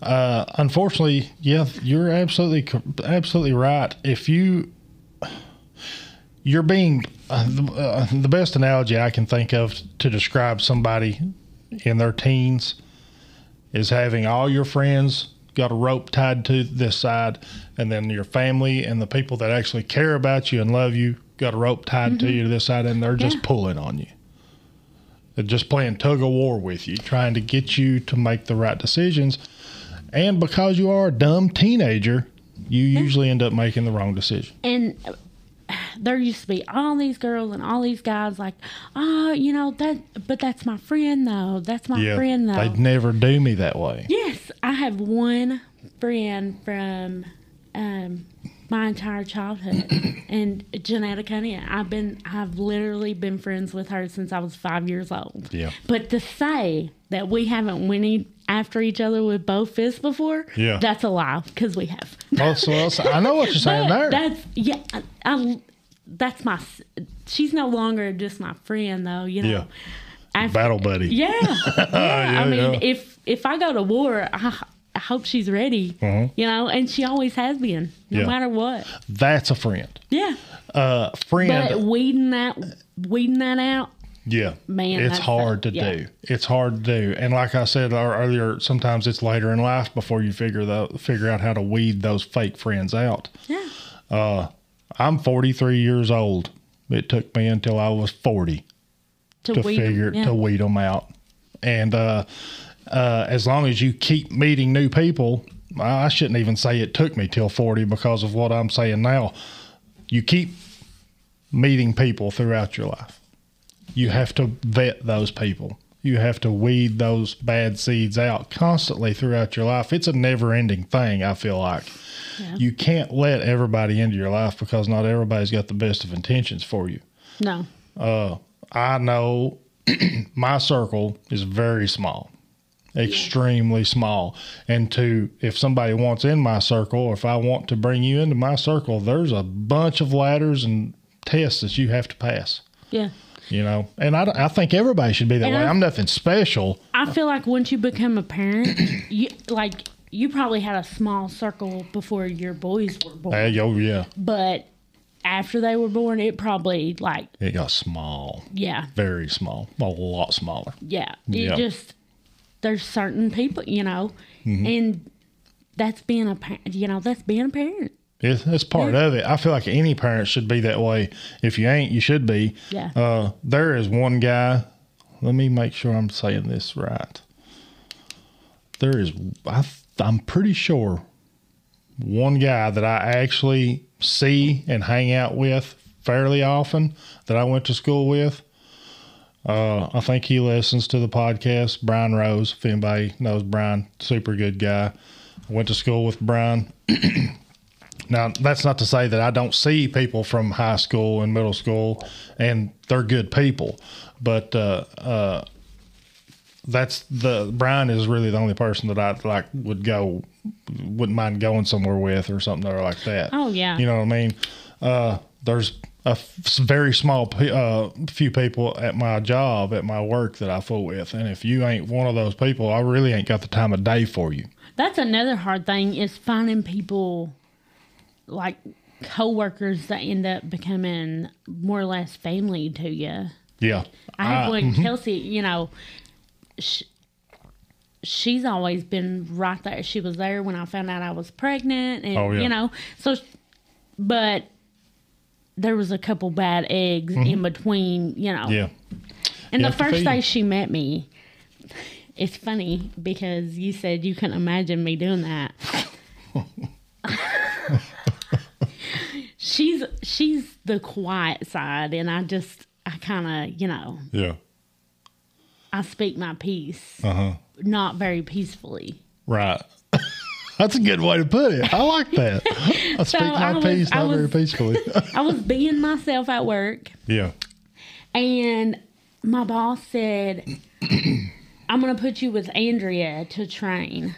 Uh, unfortunately, yeah, you're absolutely absolutely right. If you you're being uh, the, uh, the best analogy I can think of to describe somebody in their teens is having all your friends got a rope tied to this side, and then your family and the people that actually care about you and love you got a rope tied to you to this side, and they're just Yeah. pulling on you. They're just playing tug of war with you, trying to get you to make the right decisions. And because you are a dumb teenager, you usually end up making the wrong decision. And there used to be all these girls and all these guys like, oh, you know that, but that's my friend though. That's my friend though. they'd never do me that way. Yes, I have one friend from um, my entire childhood, *coughs* and Janetta Cunningham. I've been, I've literally been friends with her since I was five years old. Yeah. But to say that we haven't went after each other with both fists before, Yeah. that's a lie because we have. Oh, so I know what you're saying there. That's yeah. I, I, that's my. She's no longer just my friend though. You know. Yeah. After- Battle buddy. yeah, *laughs* yeah. I mean, yeah. if if I go to war, I, I hope she's ready. You know, and she always has been, no. Yeah. matter what. That's a friend. Yeah, Uh, friend. but weeding that weeding that out. Yeah, Man, it's hard a- to yeah. do. It's hard to do, and like I said earlier, sometimes it's later in life before you figure the figure out how to weed those fake friends out. Yeah, I'm 43 years old. It took me until I was 40 to, to weed figure yeah. to weed them out, and uh, uh, as long as you keep meeting new people, I shouldn't even say it took me till 40 because of what I'm saying now. You keep meeting people throughout your life. You have to vet those people. You have to weed those bad seeds out constantly throughout your life. It's a never ending thing, I feel like. Yeah. You can't let everybody into your life because not everybody's got the best of intentions for you. No, Uh, I know *clears throat* my circle is very small, extremely small. And to, if somebody wants in my circle, or if I want to bring you into my circle, there's a bunch of ladders and tests that you have to pass. yeah. You know, and I, I think everybody should be that And way. I- I'm nothing special. I feel like once you become a parent, *clears throat* you like you probably had a small circle before your boys were born, Hey, oh yeah, but after they were born, it probably like it got small, yeah, very small, a lot smaller. yeah. It just there's certain people, you know, Mm-hmm. and that's being a parent. You know, that's being a parent. It's, it's part of it. I feel like any parent should be that way. If you ain't, you should be. Yeah. Uh, there is one guy. Let me make sure I'm saying this right. There is, I, I'm pretty sure, one guy that I actually see and hang out with fairly often that I went to school with. Uh, I think he listens to the podcast. Brian Rose, if anybody knows Brian, super good guy. I went to school with Brian. *clears throat* Now, that's not to say that I don't see people from high school and middle school, and they're good people, but uh, uh, that's the Brian is really the only person that I like would go, wouldn't mind going somewhere with or something or like that. Oh, yeah. you know what I mean. Uh, there's a f- very small uh, few people at my job at my work that I fool with, and if you ain't one of those people, I really ain't got the time of day for you. That's another hard thing is finding people like coworkers that end up becoming more or less family to you. Yeah, I have I- one Kelsey, you know, sh she's always been right there. She was there when I found out I was pregnant, and Oh, yeah. you know, so. But there was a couple bad eggs in between, you know. Mm-hmm. yeah, And You the first day she met me, it's funny because you said you couldn't imagine me doing that. *laughs* she's she's the quiet side, and I just I kind of you know yeah, I speak my piece, uh huh, not very peacefully. right. That's a good way to put it. I like *laughs* that. I speak my I was- piece, I not very peacefully. *laughs* I was being myself at work, yeah, and my boss said, *clears throat* I'm going to put you with Andrea to train.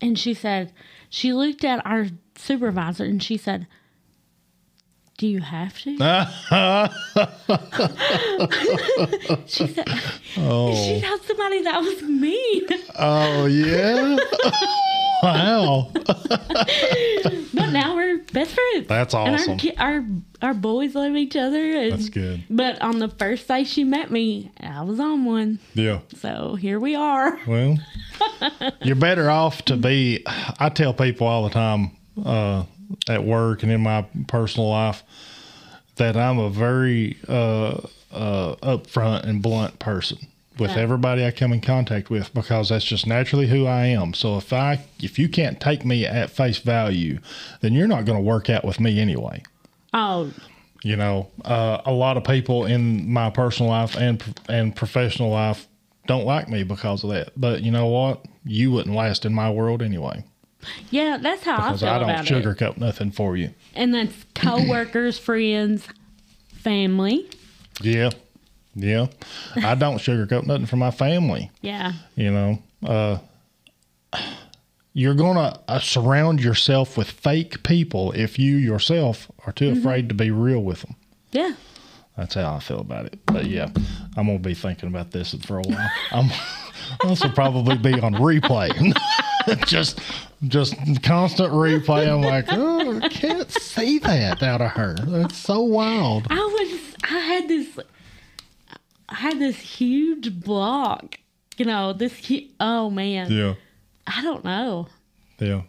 And she said, she looked at our supervisor and she said, Do you have to? *laughs* she said, oh. She had somebody that was mean. oh yeah. Wow, *laughs* but now we're best friends. That's And awesome. our, ki- our, our boys love each other. And, That's good. But on the first day she met me, I was on one. Yeah. So here we are. Well, *laughs* you're better off to be. I tell people all the time uh, at work and in my personal life that I'm a very uh, uh, upfront and blunt person with Yeah. everybody I come in contact with because that's just naturally who I am. So if I if you can't take me at face value, then you're not going to work out with me anyway. Oh, You know, uh, a lot of people in my personal life and and professional life don't like me because of that. But you know what? You wouldn't last in my world anyway yeah, that's how I because feel I, don't about it. sugarcoat nothing for you. And that's coworkers, friends, family. Yeah, yeah. I don't sugarcoat nothing for my family. Yeah. You know, uh, you're gonna uh, surround yourself with fake people if you yourself are too afraid to be real with them. Yeah. That's how I feel about it. But yeah, I'm gonna be thinking about this for a while. *laughs* I'm this will probably be on replay. *laughs* just just constant replay. I'm like, oh, I can't see that out of her. That's so wild. I was I had this I had this huge block. You know, this hu- oh man. Yeah. I don't know. Yeah.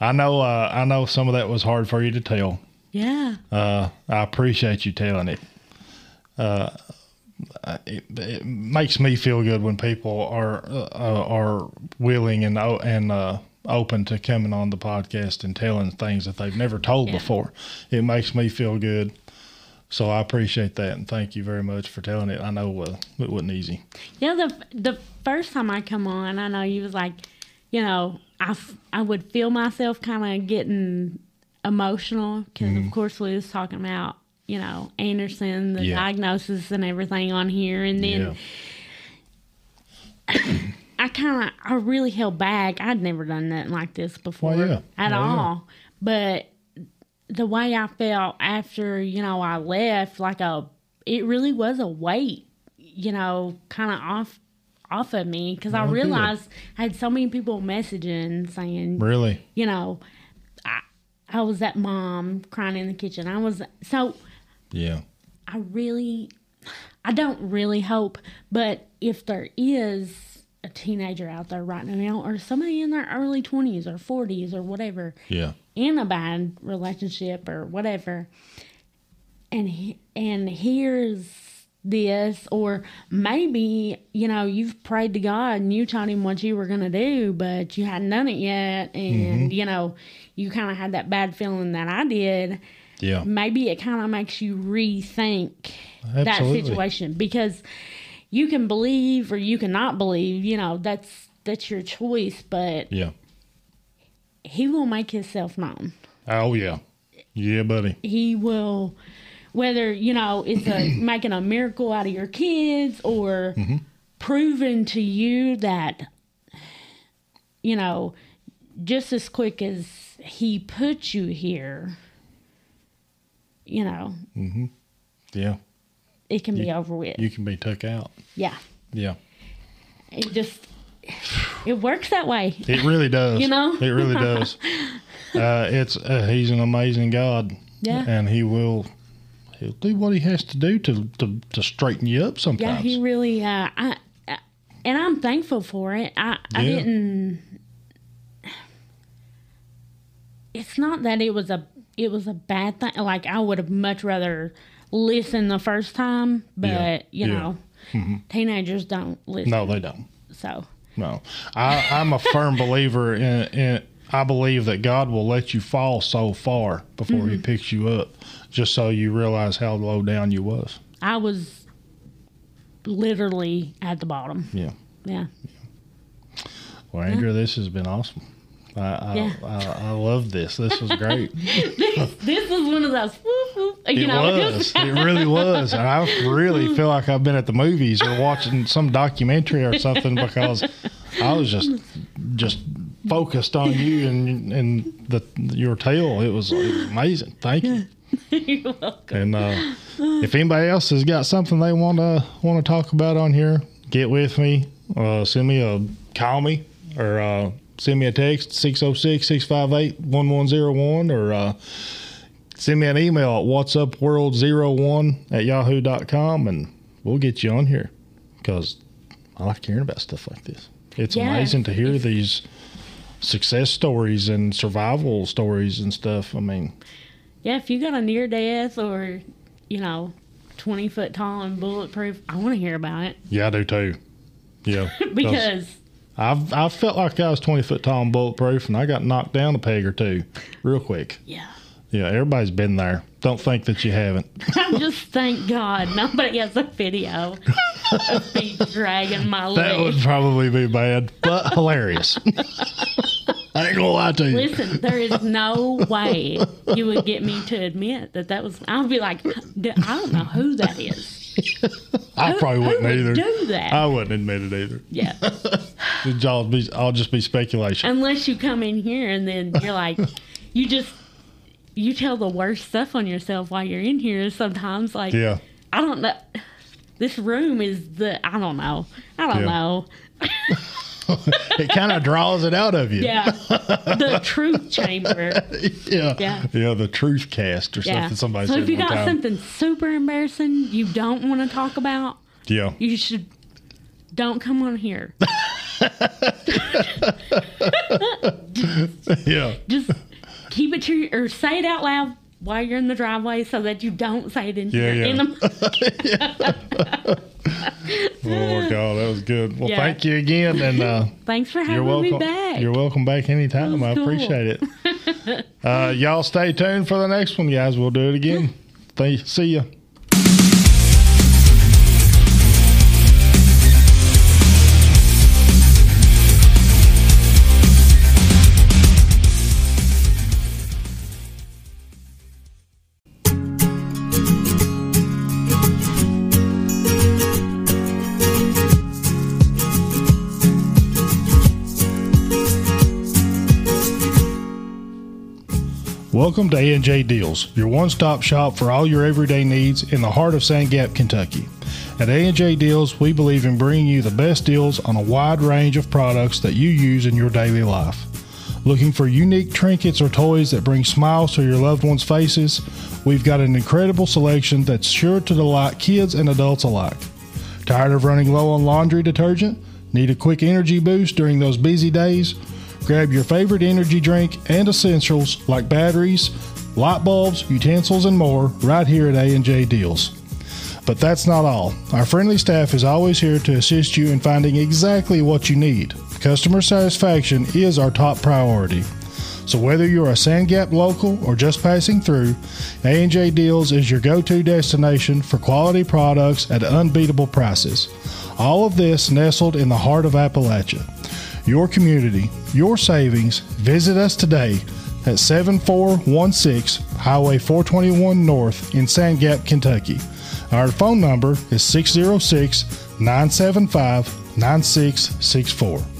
I know uh, I know some of that was hard for you to tell. Yeah. Uh, I appreciate you telling it. Uh, it, it makes me feel good when people are uh, are willing and and uh, open to coming on the podcast and telling things that they've never told Yeah. before. It makes me feel good. So I appreciate that and thank you very much for telling it. I know uh, it wasn't easy. Yeah, the the first time I come on, I know you was like, you know, I, I would feel myself kind of getting emotional because Mm-hmm. of course we was talking about you know Anderson, the Yeah. diagnosis and everything on here, and then Yeah. *coughs* I kind of I really held back. I'd never done nothing like this before Well, yeah. at Well, all, but the way I felt after you know I left, like a it really was a weight, you know, kind of off off of me because I oh, good. realized I had so many people messaging saying, Really? you know, I I was that mom crying in the kitchen. I was so Yeah. I really, I don't really hope, but if there is a teenager out there right now, or somebody in their early 20s or 40s or whatever, Yeah. in a bad relationship or whatever, and he, and hears this, or maybe you know you've prayed to God and you told Him what you were gonna do, but you hadn't done it yet, and mm-hmm. you know you kind of had that bad feeling that I did. Yeah. maybe it kind of makes you rethink that situation because you can believe or you cannot believe you know that's that's your choice but Yeah. he will make himself known Oh yeah. Yeah, buddy. he will whether you know it's a *clears throat* making a miracle out of your kids or proving to you that you know just as quick as he put you here you know, Mm-hmm. Yeah. It can be over with. You can be took out. yeah. Yeah. It just, it works that way. It really does. You know? it really does. *laughs* Uh, it's uh, he's an amazing God. Yeah. and he will he'll do what he has to do to to, to straighten you up sometimes. Yeah, he really, uh, I, I, and I'm thankful for it. I, I didn't, it's not that it was a, it was a bad thing. Like I would have much rather listened the first time, but Yeah, you yeah. know, mm-hmm. teenagers don't listen. no, they don't. So No, I, I'm a firm believer in, in. I believe that God will let you fall so far before He mm-hmm. picks you up, just so you realize how low down you was. I was literally at the bottom. Yeah. Yeah. Well, Andrea, this has been awesome. I I, Yeah. I, I love this. This was great. *laughs* This was one of those, you It know, was. It really was. And I really feel like I've been at the movies or watching some documentary or something because I was just just focused on you and and the your tale. It was, it was amazing. Thank you. *laughs* You're welcome. And uh, if anybody else has got something they want to want to talk about on here, get with me. Uh, send me a call me or uh, send me a text 606-658-1101 or uh, send me an email at whatsupworld01 at yahoo.com and we'll get you on here because I like hearing about stuff like this. It's Yeah. amazing to hear these success stories and survival stories and stuff. I mean, Yeah, if you got a near death or, you know, 20 foot tall and bulletproof, I want to hear about it yeah, I do too. Yeah. *laughs* because I've I felt like I was twenty foot tall and bulletproof, and I got knocked down a peg or two, real quick. yeah. Yeah, everybody's been there. Don't think that you haven't. *laughs* I just thank God nobody has a video of me dragging my leg. That would probably be bad, but hilarious. *laughs* I ain't gonna lie to you. Listen, there is no way you would get me to admit that that was. I would be like, "D- I don't know who that is. I Who- probably wouldn't would either. Do that? I wouldn't admit it either. yeah. *laughs* It'd all be, all just be speculation. Unless you come in here and then you're like, *laughs* you just you tell the worst stuff on yourself while you're in here. Sometimes, like, Yeah, I don't know. This room is the I don't know. I don't Yeah. know. *laughs* *laughs* it kind of draws it out of you. Yeah, the *laughs* truth chamber. yeah, Yeah. yeah. The truth cast or Yeah. something. Somebody so if you got time. something super embarrassing you don't want to talk about, Yeah, you should don't come on here. *laughs* yeah. Just keep it to your, or say it out loud while you're in the driveway so that you don't say it in, Yeah, your, yeah. in the *laughs* Oh God, that was good. Well, Yeah. thank you again, and uh, *laughs* Thanks for you're having welcome. me back. You're welcome back anytime. I cool. appreciate it. *laughs* uh, y'all stay tuned for the next one, guys. We'll do it again. Thank, see ya. Welcome to A&J Deals, your one-stop shop for all your everyday needs in the heart of Sand Gap, Kentucky. At A&J Deals, we believe in bringing you the best deals on a wide range of products that you use in your daily life. Looking for unique trinkets or toys that bring smiles to your loved ones' faces? We've got an incredible selection that's sure to delight kids and adults alike. Tired of running low on laundry detergent? Need a quick energy boost during those busy days? Grab your favorite energy drink and essentials like batteries, light bulbs, utensils, and more right here at A&J Deals. But that's not all. Our friendly staff is always here to assist you in finding exactly what you need. Customer satisfaction is our top priority. So whether you're a Sand Gap local or just passing through, A&J Deals is your go-to destination for quality products at unbeatable prices. All of this nestled in the heart of Appalachia. Your community, your savings. Visit us today at 7416 Highway 421 North in Sand Gap, Kentucky. Our phone number is 606 975 9664.